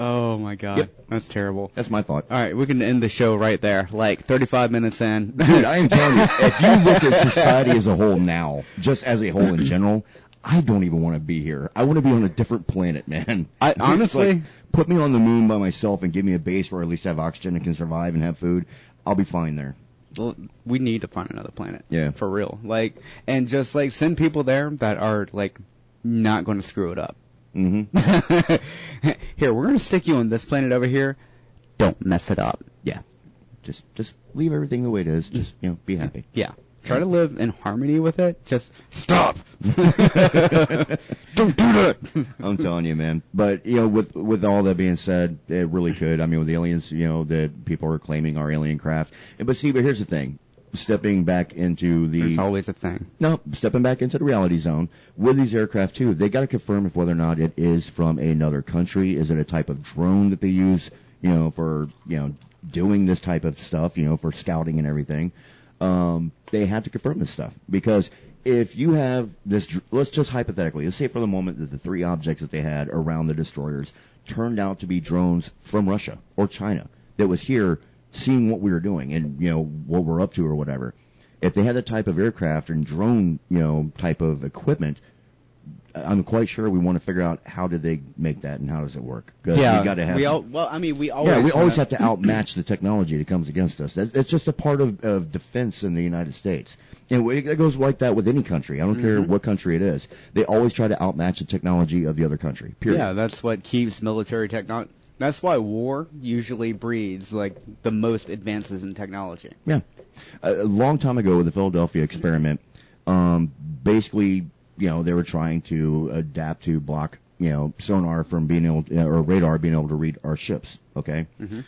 Oh my god, Yep. that's terrible. That's my thought. All right, we can end the show right there. Like 35 minutes in. Dude, I am telling you, if you look at society as a whole now, just as a whole in general, I don't even want to be here. I want to be on a different planet, man. I- honestly- like, put me on the moon by myself and give me a base where at least I have oxygen and can survive and have food. I'll be fine there. Well, we need to find another planet. Yeah. For real. Like, and just like send people there that are like not going to screw it up. Hmm *laughs* here, we're going to stick you on this planet over here. Don't mess it up. Yeah. Just, just leave everything the way it is. Just, you know, be happy. Yeah. Try to live in harmony with it. Just stop. *laughs* *laughs* Don't do that. I'm telling you, man. But you know, with with all that being said, it really could. I mean, with the aliens, you know, that people are claiming are alien craft. But see, but here's the thing. Stepping back into the There's always a thing. no, stepping back into the reality zone with these aircraft too, they got to confirm if whether or not it is from another country. Is it a type of drone that they use, you know, for you know doing this type of stuff, you know, for scouting and everything? Um, they have to confirm this stuff because if you have this, let's just hypothetically, let's say for the moment that the three objects that they had around the destroyers turned out to be drones from Russia or China that was here seeing what we were doing and you know what we're up to or whatever if they had that type of aircraft and drone, you know, type of equipment, I'm quite sure we want to figure out how did they make that and how does it work? Yeah. we got to have. We all, well, I mean, we always. yeah, we always have to outmatch the technology that comes against us. That's, it's just a part of, of defense in the United States. And it goes like that with any country. I don't care Mm-hmm. what country it is. They always try to outmatch the technology of the other country. Period. Yeah, that's what keeps military technology. That's why war usually breeds like the most advances in technology. Yeah. A, long time ago with the Philadelphia experiment, um, basically, you know, they were trying to adapt to block, you know, sonar from being able to, or radar being able to read our ships. Okay. Mhm.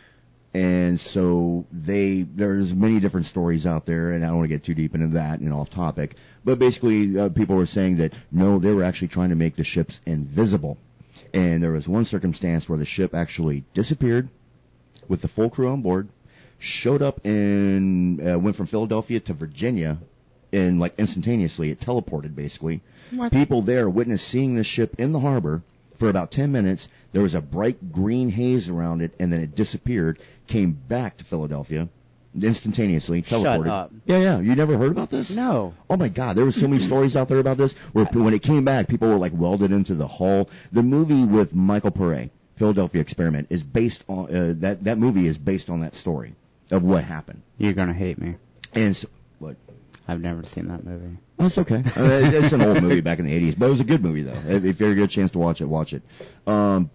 And so they, there's many different stories out there, and I don't want to get too deep into that and off topic. But basically, uh, people were saying that no, they were actually trying to make the ships invisible. And there was one circumstance where the ship actually disappeared with the full crew on board, showed up and uh, went from Philadelphia to Virginia, and like instantaneously, it teleported basically. What? People there witnessed seeing the ship in the harbor for about 10 minutes. There was a bright green haze around it, and then it disappeared, came back to Philadelphia instantaneously, Shut teleported. up. Yeah, yeah. You never heard about this? No. Oh my God, there were so many *clears throat* stories out there about this. Where when it came back, people were like welded into the hull. The movie with Michael Pare, Philadelphia Experiment, is based on uh, that. That movie is based on that story of what happened. You're gonna hate me. And so, what? I've never seen that movie. That's okay. Uh, it's an old movie back in the 80s, but it was a good movie though. If if you ever get a chance to watch it, watch it. Um,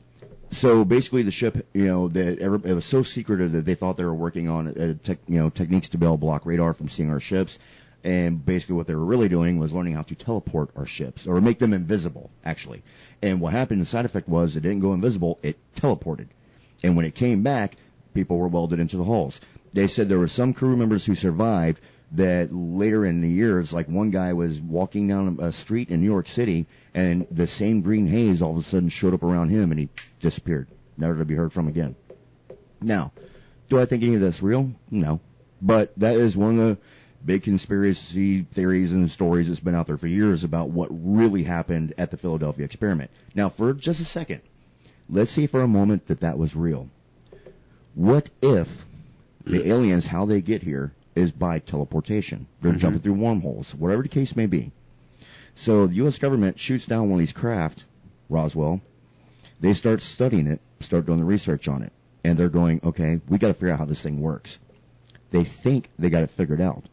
so basically, the ship, you know, that every, it was so secretive that they thought they were working on uh, tech, you know, techniques to be able to block radar from seeing our ships. And basically, what they were really doing was learning how to teleport our ships or make them invisible, actually. And what happened, the side effect was it didn't go invisible; it teleported. And when it came back, people were welded into the hulls. They said there were some crew members who survived that later in the years, like one guy was walking down a street in New York City and the same green haze all of a sudden showed up around him and he disappeared, never to be heard from again. Now, do I think any of that's real? No. But that is one of the big conspiracy theories and stories that's been out there for years about what really happened at the Philadelphia experiment. Now, for just a second, let's see for a moment that that was real. What if the aliens, how they get here, is by teleportation? They're Mhm. jumping through wormholes, whatever the case may be. So the U.S. government shoots down one of these craft, Roswell. They start studying it, start doing the research on it, and they're going, okay, we got to figure out how this thing works. They think they got it figured out.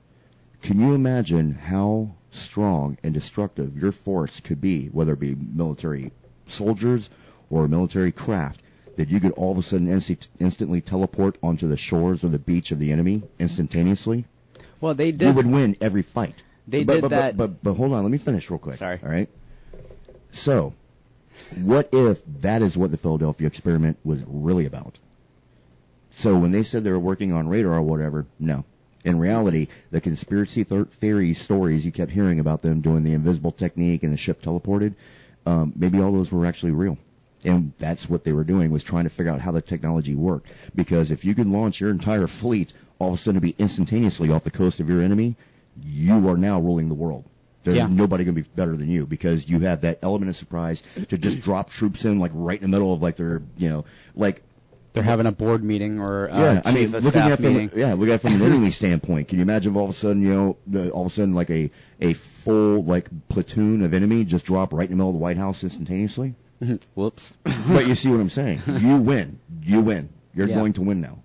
Can you imagine how strong and destructive your force could be, whether it be military soldiers or military craft, that you could all of a sudden inst- instantly teleport onto the shores or the beach of the enemy instantaneously? Well, they You did. would win every fight. They but, did but, that- But, but, but hold on, let me finish real quick. Sorry. All right. So, what if that is what the Philadelphia experiment was really about? So when they said they were working on radar or whatever, no. In reality, the conspiracy th- theory stories you kept hearing about them doing the invisible technique and the ship teleported, um, maybe all those were actually real. And that's what they were doing was trying to figure out how the technology worked. Because if you could launch your entire fleet all of a sudden to be instantaneously off the coast of your enemy, you are now ruling the world. There's Yeah. nobody going to be better than you because you have that element of surprise to just *clears throat* drop troops in like right in the middle of like their, you know, like They're having a board meeting or uh, yeah, I mean, looking at from meeting. yeah, look at it from an *laughs* enemy standpoint. Can you imagine if all of a sudden, you know, the, all of a sudden like a a full like platoon of enemy just drop right in the middle of the White House instantaneously? Mm-hmm. Whoops. *clears throat* but you see what I'm saying? You win. You win. You're Yeah. going to win now.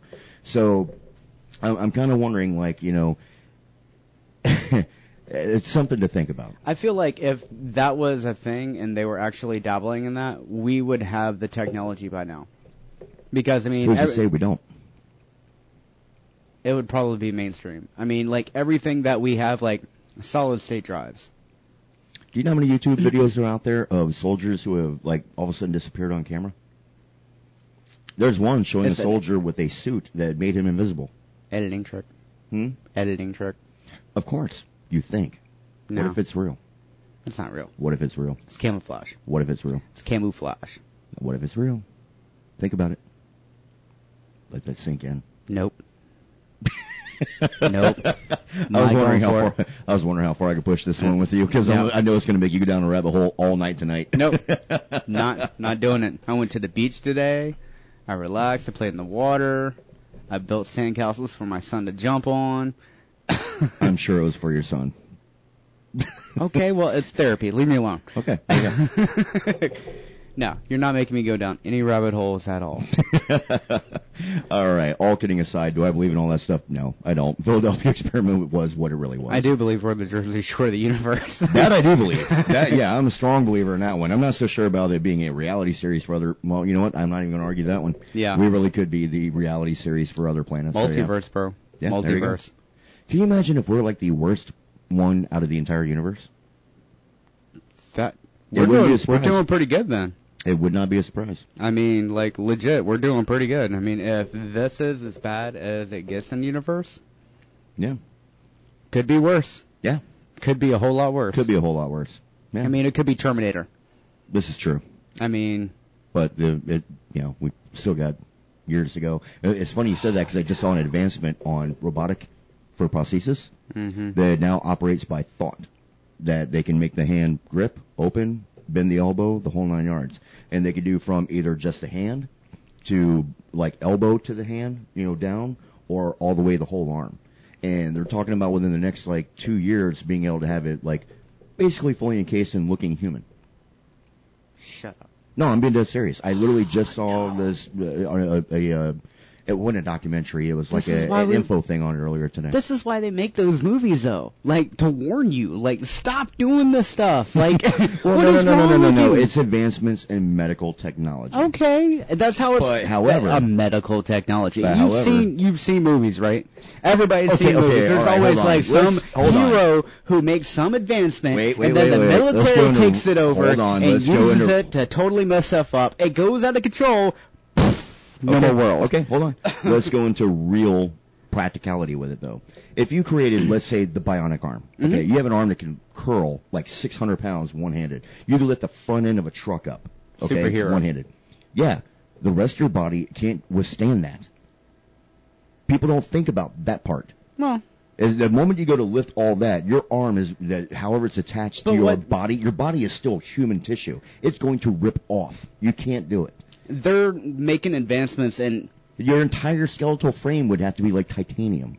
So I'm, I'm kind of wondering, like, you know, *laughs* it's something to think about. I feel like if that was a thing and they were actually dabbling in that, we would have the technology by now. Because I mean, Who's to say we don't? it would probably be mainstream. I mean, like everything that we have, like solid state drives. Do you know how many YouTube *clears throat* videos are out there of soldiers who have like all of a sudden disappeared on camera? There's one showing It's a soldier with a suit that made him invisible. Editing trick. Hmm? Editing trick. Of course, you think. No, What if it's real? it's not real. What if it's real? It's camouflage. What if it's real? It's camouflage. What if it's real? Think about it. Let that sink in. Nope. Nope. *laughs* I was wondering how far I was wondering how far I could push this one with you because No. I know it's going to make you go down a rabbit hole all night tonight. Nope. *laughs* not not doing it. I went to the beach today. I relaxed. I played in the water. I built sandcastles for my son to jump on. *laughs* I'm sure it was for your son. okay, well, it's therapy. Leave me alone. Okay. No, you're not making me go down any rabbit holes at all. *laughs* all right. All kidding aside, do I believe in all that stuff? No, I don't. *laughs* Philadelphia experiment was what it really was. I do believe we're the Jersey Shore of the universe. *laughs* That I do believe. That yeah, I'm a strong believer in that one. I'm not so sure about it being a reality series for other. Well, you know what? I'm not even going to argue that one. Yeah. we really could be the reality series for other planets. So, yeah. Multiverse, bro. Yeah, there you. Multiverse. Can you imagine if we're like the worst one out of the entire universe? That we're doing we're doing pretty good then. It would not be a surprise. I mean, like legit, we're doing pretty good. I mean, if this is as bad as it gets in the universe, Yeah, could be worse. Yeah. Could be a whole lot worse. could be a whole lot worse. Yeah. I mean, it could be Terminator. this is true, I mean, but the it you know we still got years to go. Uh, It's funny you said that because I just saw an advancement on robotic for prosthesis hmm that now operates by thought. That they can make the hand grip, open, bend the elbow, the whole nine yards, and they could do from either just the hand to like elbow to the hand, you know, down, or all the way the whole arm. And they're talking about within the next like two years being able to have it like basically fully encased and looking human. shut up. No, I'm being dead serious. I literally just saw this uh, a, a, a it wasn't a documentary. It was like a, an we- info thing on it earlier today. This is why they make those movies, though. Like to warn you, like stop doing this stuff. Like, *laughs* well, what no, is no, no, no, wrong no, with no. you? It's advancements in medical technology. Okay, that's how it's. But, however- a medical technology. But, you've however- seen you've seen movies, right? Everybody's Okay, seen okay, movies. There's right, always like some hold on. hero who makes some advancement, Wait, wait, and then wait, the. Military into- takes it over on, and uses into- it to totally mess stuff up. It goes out of control. No okay. more world. Okay, hold on. *laughs* Let's go into real practicality with it, though. If you created, let's say, the bionic arm, okay, mm-hmm. you have an arm that can curl like 600 pounds one-handed. You can lift the front end of a truck up, okay, Superhero. one-handed. Yeah, the rest of your body can't withstand that. People don't think about that part. Well, Is the moment you go to lift all that, your arm is that however it's attached to But your what- body, your body is still human tissue. It's going to rip off. You can't do it. They're making advancements and Your entire skeletal frame would have to be like titanium.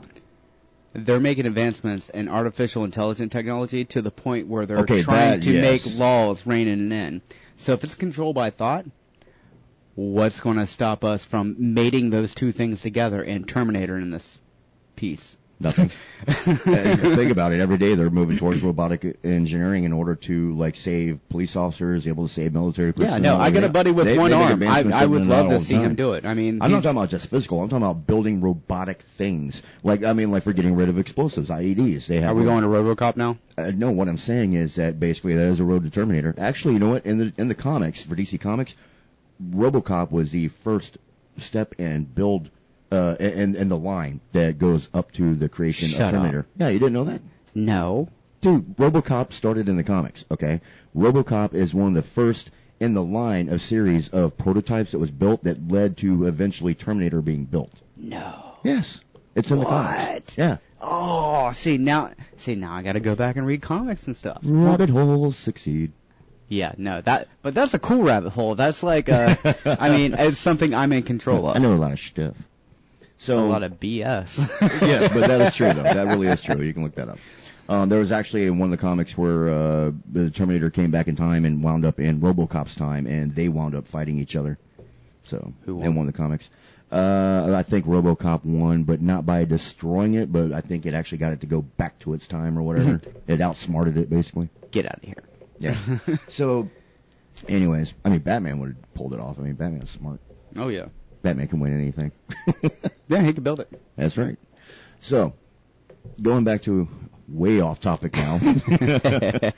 they're making advancements in artificial intelligence technology to the point where they're Okay, trying that- to yes. make laws reigning in. So if it's controlled by thought, what's going to stop us from mating those two things together and Terminator in this piece? Nothing. *laughs* Uh, think about it. Every day they're moving towards robotic engineering in order to like save police officers, able to save military personnel. Yeah, no, I got a buddy with They- one they arm. I, I would love to see him do it. I mean, I'm not talking about just physical. I'm talking about building robotic things. Like I mean, like for getting rid of explosives, IEDs. They have. Are we going to RoboCop now? Uh, no, what I'm saying is that basically that is a road to Terminator. Actually, you know what? In the in the comics for DC Comics, RoboCop was the first step in build uh in in the line that goes up to the creation Shut of up. Terminator. Yeah, you didn't know that? No. Dude, RoboCop started in the comics, okay? RoboCop is one of the first in the line of series of prototypes that was built that led to eventually Terminator being built. No. Yes, it's in the What? comics. Yeah, Oh, see now, see now I got to go back and read comics and stuff. rabbit holes succeed. Yeah, no, that, but that's a cool rabbit hole. That's like, uh, *laughs* I mean, it's something I'm in control of. I know a lot of stuff. So a lot of BS. *laughs* yes, but that is true though. That really is true. You can look that up. Um, there was actually in one of the comics where uh, the Terminator came back in time and wound up in RoboCop's time, and they wound up fighting each other. So Who won? in one of the comics, uh, I think RoboCop won, but not by destroying it, but I think it actually got it to go back to its time or whatever. it outsmarted it basically. Get out of here. Yeah. *laughs* so, anyways, I mean, Batman would have pulled it off. I mean, Batman's smart. Oh yeah. Batman can win anything. *laughs* Yeah, he can build it. That's right. So, going back to way off topic now. *laughs*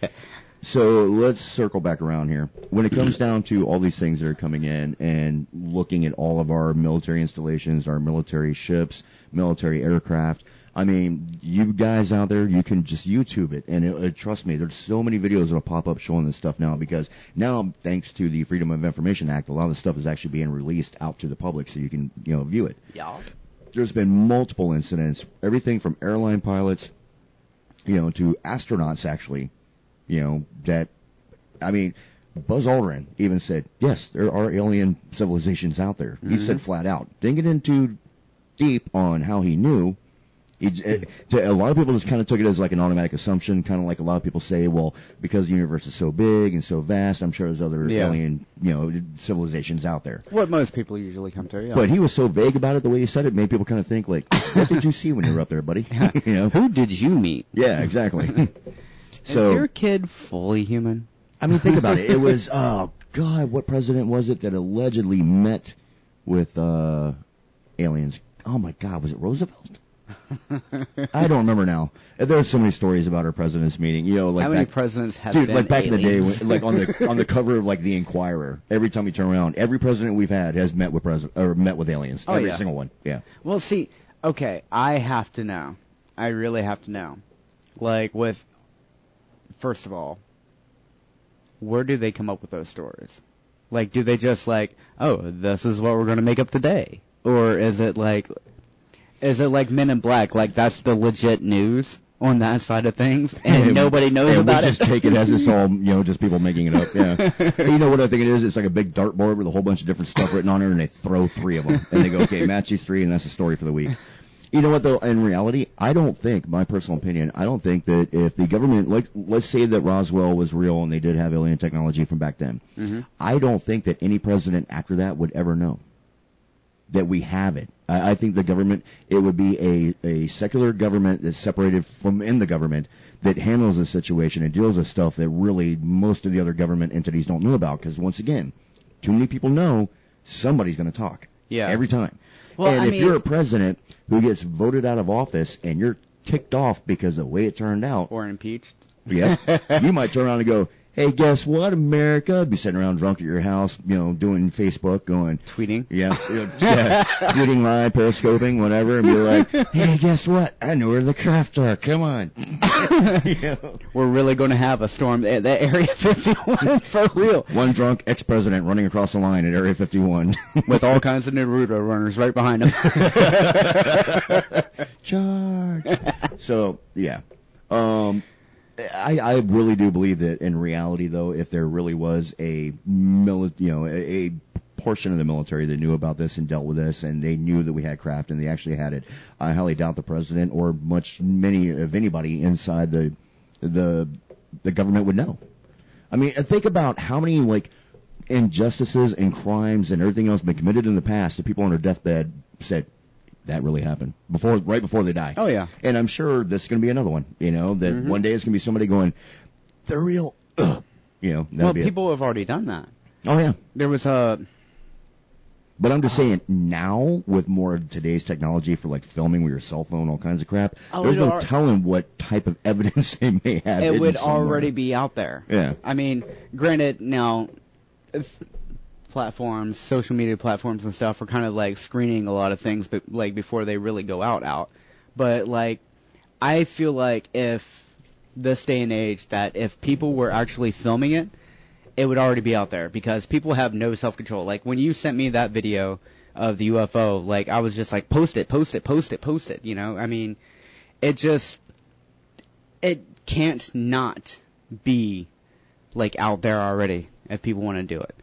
so let's circle back around here. When it comes down to all these things that are coming in and looking at all of our military installations, our military ships, military aircraft, I mean, you guys out there, you can just YouTube it, and it, uh, trust me, there's so many videos that'll pop up showing this stuff now because now, thanks to the Freedom of Information Act, a lot of the stuff is actually being released out to the public, so you can, you know, view it Yeah. there's been multiple incidents, everything from airline pilots, you know, to astronauts actually, you know, that, I mean, Buzz Aldrin even said, yes, there are alien civilizations out there. He said flat out. Didn't get into deep on how he knew. He, j- eh, to, a lot of people just kind of took it as like an automatic assumption, kind of like a lot of people say, well, because the universe is so big and so vast, I'm sure there's other Yeah. alien, you know, civilizations out there. What most people usually come to. Yeah. But he was so vague about it, the way he said it made people kind of think like, "What did you see when you were up there, buddy?" *laughs* *laughs* you know? Who did you meet? Yeah, exactly. *laughs* Is your kid fully human? I mean, think about it. It was oh *laughs* god, what president was it that allegedly met with uh aliens? Oh my god, was it Roosevelt? *laughs* I don't remember now. There's so many stories about our president's meeting. You know, like How many back- presidents have Dude, like back in the day, when, like on the on the *laughs* cover of like the Inquirer, every time you turn around, every president we've had has met with president or met with aliens. Oh, every yeah. single one. Yeah. Well, see, okay, I have to know. I really have to know. Like with, first of all, where do they come up with those stories? Like, do they just like, oh, this is what we're going to make up today, or is it like, is it like Men in Black? Like that's the legit news on that side of things, and Yeah, nobody knows yeah, about we it. just take it as it's all, you know, just people making it up. Yeah. *laughs* you know what I think it is? It's like a big dartboard with a whole bunch of different stuff written on it, and they throw three of them, and they go, okay, match these three, and that's the story for the week. You know what though? In reality, I don't think, my personal opinion, I don't think that if the government, like, let's say that Roswell was real and they did have alien technology from back then, Mhm. I don't think that any president after that would ever know that we have it. I, I think the government, it would be a, a secular government that's separated from in the government that handles the situation and deals with stuff that really most of the other government entities don't know about. Because once again, too many people know somebody's going to talk. Yeah. Every time. Well, and I if mean- you're a president who gets voted out of office and you're ticked off because of the way it turned out, or impeached. yeah. *laughs* you might turn around and go, "Hey, guess what, America?" Be sitting around drunk at your house, you know, doing Facebook, going, Tweeting. yeah, yeah, tweeting live, periscoping, whatever, and be like, *laughs* "Hey, guess what? I know where the craft are. Come on." *laughs* Know? We're really going to have a storm at that Area *laughs* 51 for real. One drunk ex-president running across the line at Area 51 with all kinds of Naruto runners right behind him. charge. so yeah, um, I I really do believe that in reality, though, if there really was a mili- you know, a, a portion of the military that knew about this and dealt with this, and they knew that we had craft and they actually had it, I highly doubt the president or much many of anybody inside the the the government would know. I mean, uh, think about how many like injustices and crimes and everything else been committed in the past that people on their deathbed said that really happened before, right before they die. Oh, yeah. And I'm sure this is going to be another one. You know, that Mhm. one day it's going to be somebody going, "They're real." Ugh. You know, well, be it. people have already done that. Oh yeah. There was a But I'm just saying now with more of today's technology for like filming with your cell phone, all kinds of crap. Oh, there's no al- telling what type of *laughs* evidence they may have. it would somewhere. already be out there. Yeah. I mean, granted, now if platforms, social media platforms and stuff are kind of like screening a lot of things, but like before they really go out, out. But like, I feel like if this day and age that if people were actually filming it it would already be out there because people have no self control. Like when you sent me that video of the UFO, like I was just like, post it, post it, post it, post it. You know, I mean, it just it can't not be like out there already if people want to do it.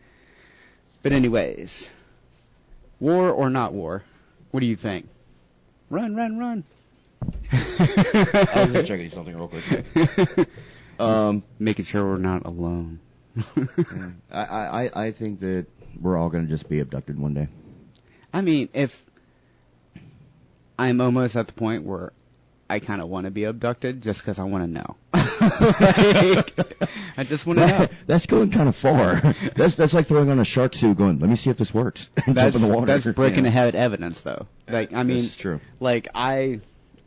But anyways, war or not war, what do you think? Run, run, run. *laughs* I was checking *laughs* something real quick. *laughs* Um, Making sure we're not alone. I, I, I think that we're all going to just be abducted one day. I mean, if I'm almost at the point where I kind of want to be abducted just because I want to know. *laughs* like, I just want to know. *laughs* That's going kind of far. That's that's like throwing on a shark suit, going, "Let me see if this works." *laughs* That's, jump in the water. that's breaking Yeah. ahead evidence, though. Like, I mean, This is true. like I,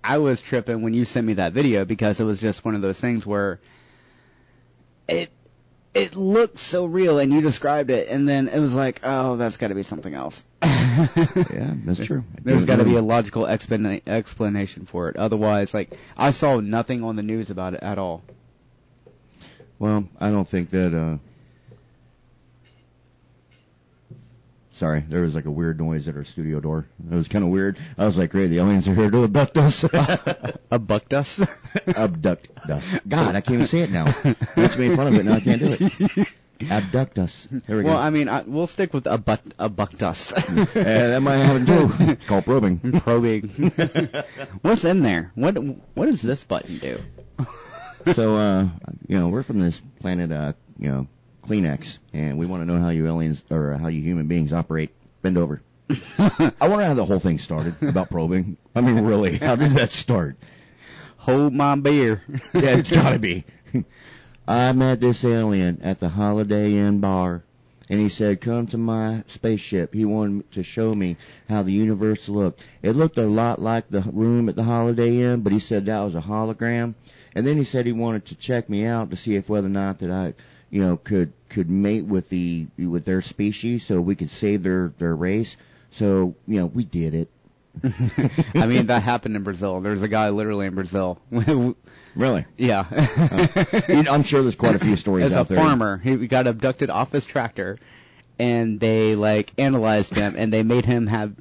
I was tripping when you sent me that video because it was just one of those things where it, it looked so real, and you described it, and then it was like, oh, that's got to be something else. *laughs* Yeah, that's true. There's got to be a logical explana- explanation for it. Otherwise, like I saw nothing on the news about it at all. Well, I don't think that. uh Sorry, there was like a weird noise at our studio door. It was kind of weird. I was like, "Great, the aliens are here to abduct us." *laughs* Abduct us. *laughs* abduct us. God, I can't even say it now. Makes me fun of it. Now I can't do it. Abduct us. There we well, go. I mean, I, we'll stick with abduct, abduct us. That might happen too. It's *laughs* called probing. Probing. *laughs* What's in there? What What does this button do? *laughs* so, uh, you know, we're from this planet, uh, you know, Kleenex, and we want to know how you aliens or how you human beings operate. Bend over. I wonder how the whole thing started about probing. I mean, really, how did that start? Hold my beer. Yeah, it's gotta be. I met this alien at the Holiday Inn bar, and he said, "Come to my spaceship." He wanted to show me how the universe looked. It looked a lot like the room at the Holiday Inn, but he said that was a hologram. And then he said he wanted to check me out to see if whether or not that I, you know, could could mate with the with their species, so we could save their their race. So you know, we did it. *laughs* I mean, that happened in Brazil. There's a guy literally in Brazil. *laughs* Really? yeah. Know, I'm sure there's quite a few stories As a out there. farmer, he got abducted off his tractor, and they like analyzed him, and they made him have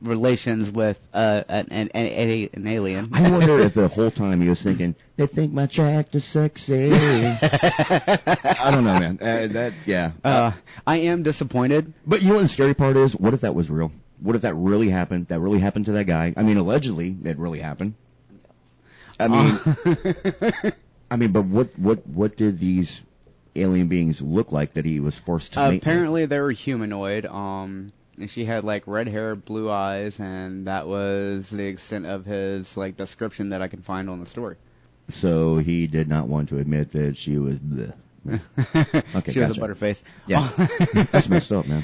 relations with uh, an, an, an, an alien. I wonder if the whole time he was thinking, they think my tractor's sexy. *laughs* I don't know, man. Uh, that, yeah. Uh, I am disappointed. but you know what the scary part is? What if that was real? What if that really happened? That really happened to that guy? I mean, allegedly, it really happened. I mean, Uh, *laughs* I mean, but what, what, what did these alien beings look like that he was forced to with? apparently they were humanoid. Um, and she had like red hair, blue eyes, and that was the extent of his like description that I can find on the story. So he did not want to admit that she was. Bleh. *laughs* Okay, she was gotcha. a butterface. Yeah, *laughs* that's messed up, man.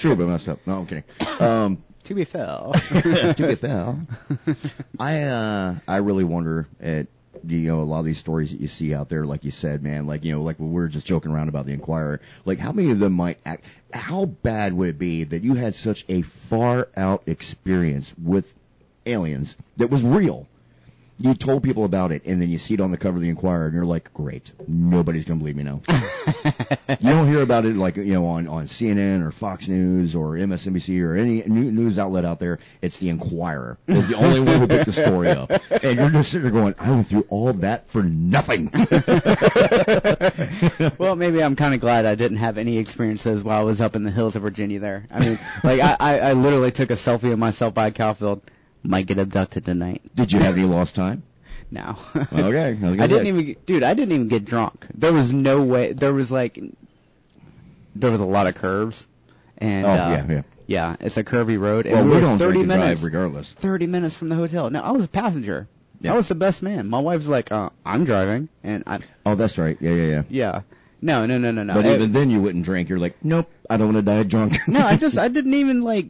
True, but messed up. No, I'm kidding. Um, to be fair. *laughs* to be fair, I uh, I really wonder at you know a lot of these stories that you see out there, like you said, man, like you know, like we were just joking around about the Inquirer. Like, how many of them might act? How bad would it be that you had such a far out experience with aliens that was real? You told people about it, and then you see it on the cover of the Inquirer, and you're like, "Great, nobody's gonna believe me now." *laughs* you don't hear about it like you know on on CNN or Fox News or MSNBC or any new news outlet out there. It's the Inquirer. It's the only one who picked the story up, and you're just sitting there going, "I went through all that for nothing." *laughs* well, maybe I'm kind of glad I didn't have any experiences while I was up in the hills of Virginia. There, I mean, like I, I, I literally took a selfie of myself by Cowfield. Might get abducted tonight. Did you have any lost time? *laughs* No. Okay, *laughs* I was gonna I didn't even, get- dude. I didn't even get drunk. There was no way. There was like, there was a lot of curves, and Oh uh, yeah, yeah. yeah, it's a curvy road. And Well, we we were don't 30 drink and minutes, drive regardless. 30 minutes from the hotel. No, I was a passenger. Yeah. I was the best man. My wife's like, uh, I'm driving, and I, Oh, that's right. Yeah, yeah, yeah. yeah, no, no, no, no, no. But It- even then, you wouldn't drink. You're like, "Nope, I don't want to die drunk." no, I just *laughs* I didn't even like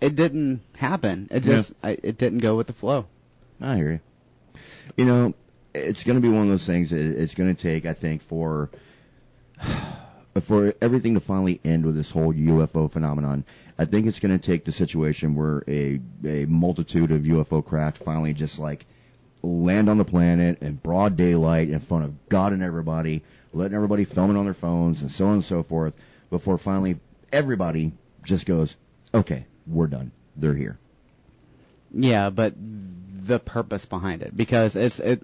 it didn't happen. It just I, it didn't go with the flow. I hear you. You know, it's going to be one of those things that it's going to take, I think, for *sighs* for everything to finally end with this whole UFO phenomenon. I think it's going to take the situation where a a multitude of UFO craft finally just like land on the planet in broad daylight in front of God and everybody, letting everybody film it on their phones and so on and so forth before finally everybody just goes, okay, we're done. They're here. Yeah, but the purpose behind it because it's it.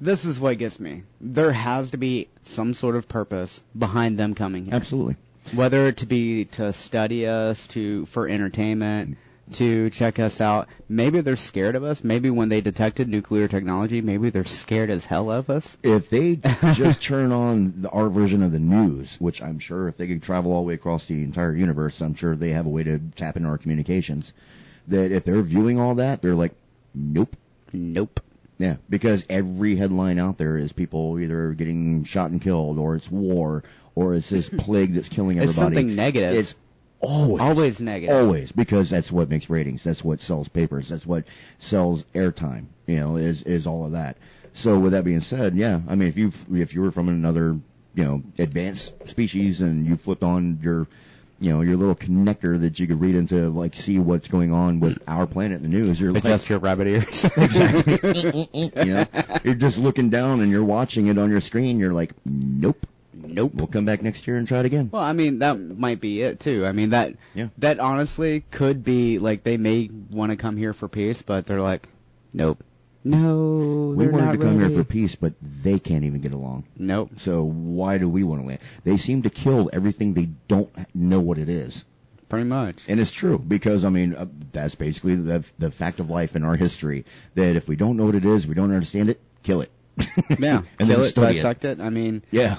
This is what gets me. There has to be some sort of purpose behind them coming here. Absolutely. Whether it to be to study us, to for entertainment, to check us out. Maybe they're scared of us. Maybe when they detected nuclear technology, maybe they're scared as hell of us. If they *laughs* just turn on the, our version of the news, which I'm sure if they could travel all the way across the entire universe, I'm sure they have a way to tap into our communications. That if they're viewing all that, they're like, nope. Nope. Yeah, because every headline out there is people either getting shot and killed, or it's war, or it's this *laughs* plague that's killing everybody. It's something negative. It's always Always negative. Always, because that's what makes ratings. That's what sells papers. That's what sells airtime. You know, is is all of that. So with that being said, yeah, I mean, if you if you were from another you know advanced species and you flipped on your you know your little connector that you could read into like see what's going on with our planet in the news, you're like your rabbit ears. *laughs* *laughs* exactly. you know, you're just looking down and you're watching it on your screen. You're like, nope, nope. We'll come back next year and try it again. Well, I mean that might be it too. I mean that Yeah. that honestly could be like they may want to come here for peace, but they're like, nope, no, we they're wanted to come ready. here for peace, but they can't even get along. Nope. So why do we want to land? They seem to kill everything they don't know what it is. Pretty much. And it's true because I mean uh, that's basically the the fact of life in our history that if we don't know what it is, we don't understand it, kill it. *laughs* Yeah. and Kill then it, dissect it. I mean, Yeah.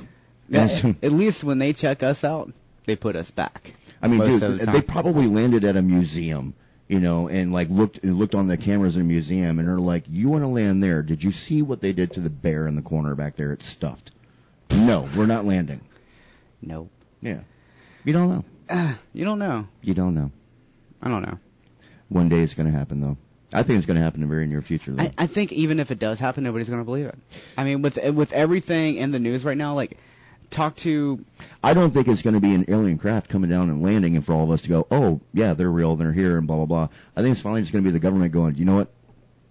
And at least when they check us out, they put us back. I mean, dude, the they probably landed at a museum, you know, and like looked looked on the cameras in a museum, and are like, "You want to land there? Did you see what they did to the bear in the corner back there? It's stuffed." No, we're not landing. Nope. Yeah, you don't know. Uh, you don't know. You don't know. I don't know. One day it's going to happen, though. I think it's going to happen in the very near future, though. I, I think even if it does happen, nobody's going to believe it. I mean, with with everything in the news right now, like talk to I don't think it's going to be an alien craft coming down and landing, and for all of us to go, "Oh, yeah, they're real, they're here," and blah blah blah. I think it's finally just going to be the government going, "You know what?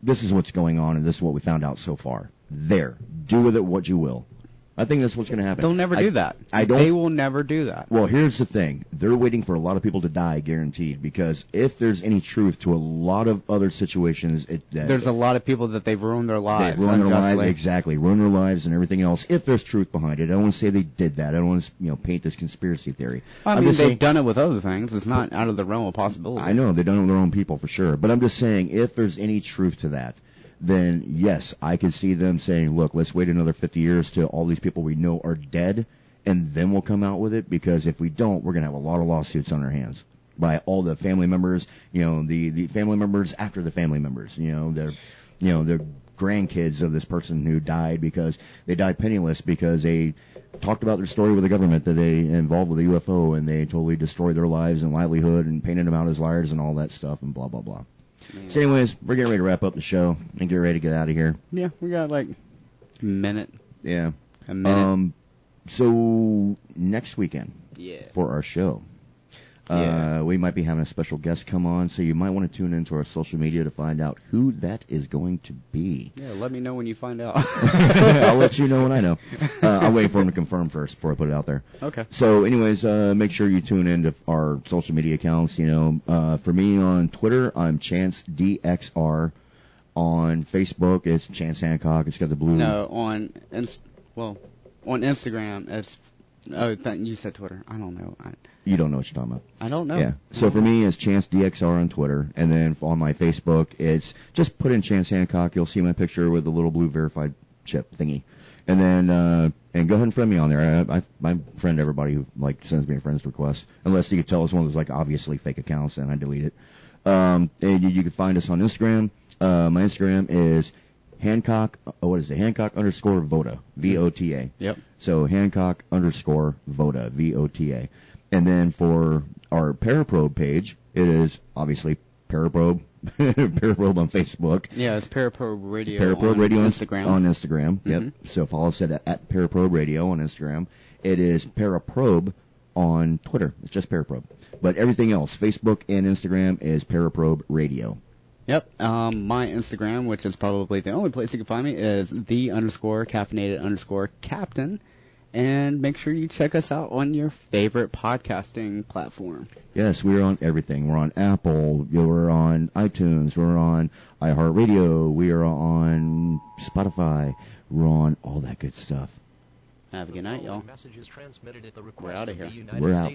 This is what's going on, and this is what we found out so far. There, do with it what you will." I think that's what's going to happen. they'll never I- do that. I don't They will never do that. Well, here's the thing. They're waiting for a lot of people to die, guaranteed, because if there's any truth to a lot of other situations, it, that There's a lot of people that they've ruined their lives. they lives ruin their lives, exactly, Ruined their lives and everything else. If there's truth behind it, I don't want to say they did that. I don't want to, you know, paint this conspiracy theory. I mean, they've saying- done it with other things. It's not out of the realm of possibility. I know they've done it with their own people for sure, but I'm just saying if there's any truth to that, then yes, I could see them saying, "Look, let's wait another 50 years till all these people we know are dead, and then we'll come out with it." Because if we don't, we're gonna have a lot of lawsuits on our hands by all the family members, you know, the the family members after the family members, you know, their, you know, their grandkids of this person who died because they died penniless because they talked about their story with the government that they involved with a UFO and they totally destroyed their lives and livelihood and painted them out as liars and all that stuff and blah blah blah. So, anyways, we're getting ready to wrap up the show and get ready to get out of here. Yeah, we got like a minute, Yeah. a minute. Um. So next weekend yeah. for our show. Yeah. Uh, we might be having a special guest come on, so you might want to tune into our social media to find out who that is going to be. Yeah, let me know when you find out. *laughs* I'll let you know when I know. *laughs* Uh, I'm waiting for him to confirm first before I put it out there. okay. So, anyways, uh, make sure you tune in to our social media accounts. You know, uh, for me on Twitter, I'm Chance DXR. On Facebook, it's Chance Hancock. It's got the blue. No, on inst- well, on Instagram, it's oh, th- you said Twitter. I don't know. I, You don't know what you're talking about. I don't know. Yeah. So for me, it's Chance DXR on Twitter, and then on my Facebook, it's just put in Chance Hancock. You'll see my picture with the little blue verified chip thingy, and then uh, and go ahead and friend me on there. I, I, I friend everybody who like sends me a friends request, unless you could tell it's one of those like obviously fake accounts, and I delete it. Um, and you, you can find us on Instagram. Uh, my Instagram is Hancock. Oh, what is it? Hancock underscore Vota. V O T A. Yep. So Hancock underscore Vota, V-O-T-A. And then for our Paraprobe page, it is obviously Paraprobe, *laughs* Paraprobe on Facebook. Yeah, it's Paraprobe Radio. Paraprobe on Radio on Instagram. On Instagram, yep. Mhm. So follow us at, at Paraprobe Radio on Instagram. It is Paraprobe on Twitter. It's just Paraprobe. But everything else, Facebook and Instagram, is Paraprobe Radio. Yep. Um, my Instagram, which is probably the only place you can find me, is the underscore caffeinated underscore captain. And make sure you check us out on your favorite podcasting platform. Yes, we're on everything. We're on Apple. We're on iTunes. We're on iHeartRadio. We are on Spotify. We're on all that good stuff. Have a good night, y'all. Messages transmitted at the We're out of here. the United We're out.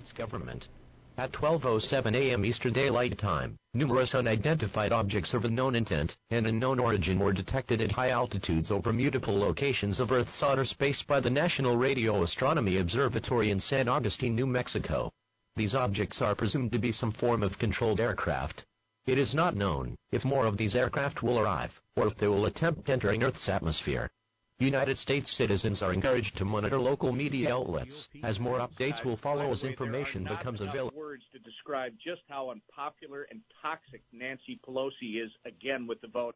At 12:07 a.m. Eastern Daylight Time, numerous unidentified objects of unknown intent and unknown origin were detected at high altitudes over multiple locations of Earth's outer space by the National Radio Astronomy Observatory in San Augustine, New Mexico. These objects are presumed to be some form of controlled aircraft. It is not known if more of these aircraft will arrive or if they will attempt entering Earth's atmosphere. United States citizens are encouraged to monitor local media outlets, as more updates will follow as information becomes available. Words to describe just how unpopular and toxic Nancy Pelosi is again with the vote.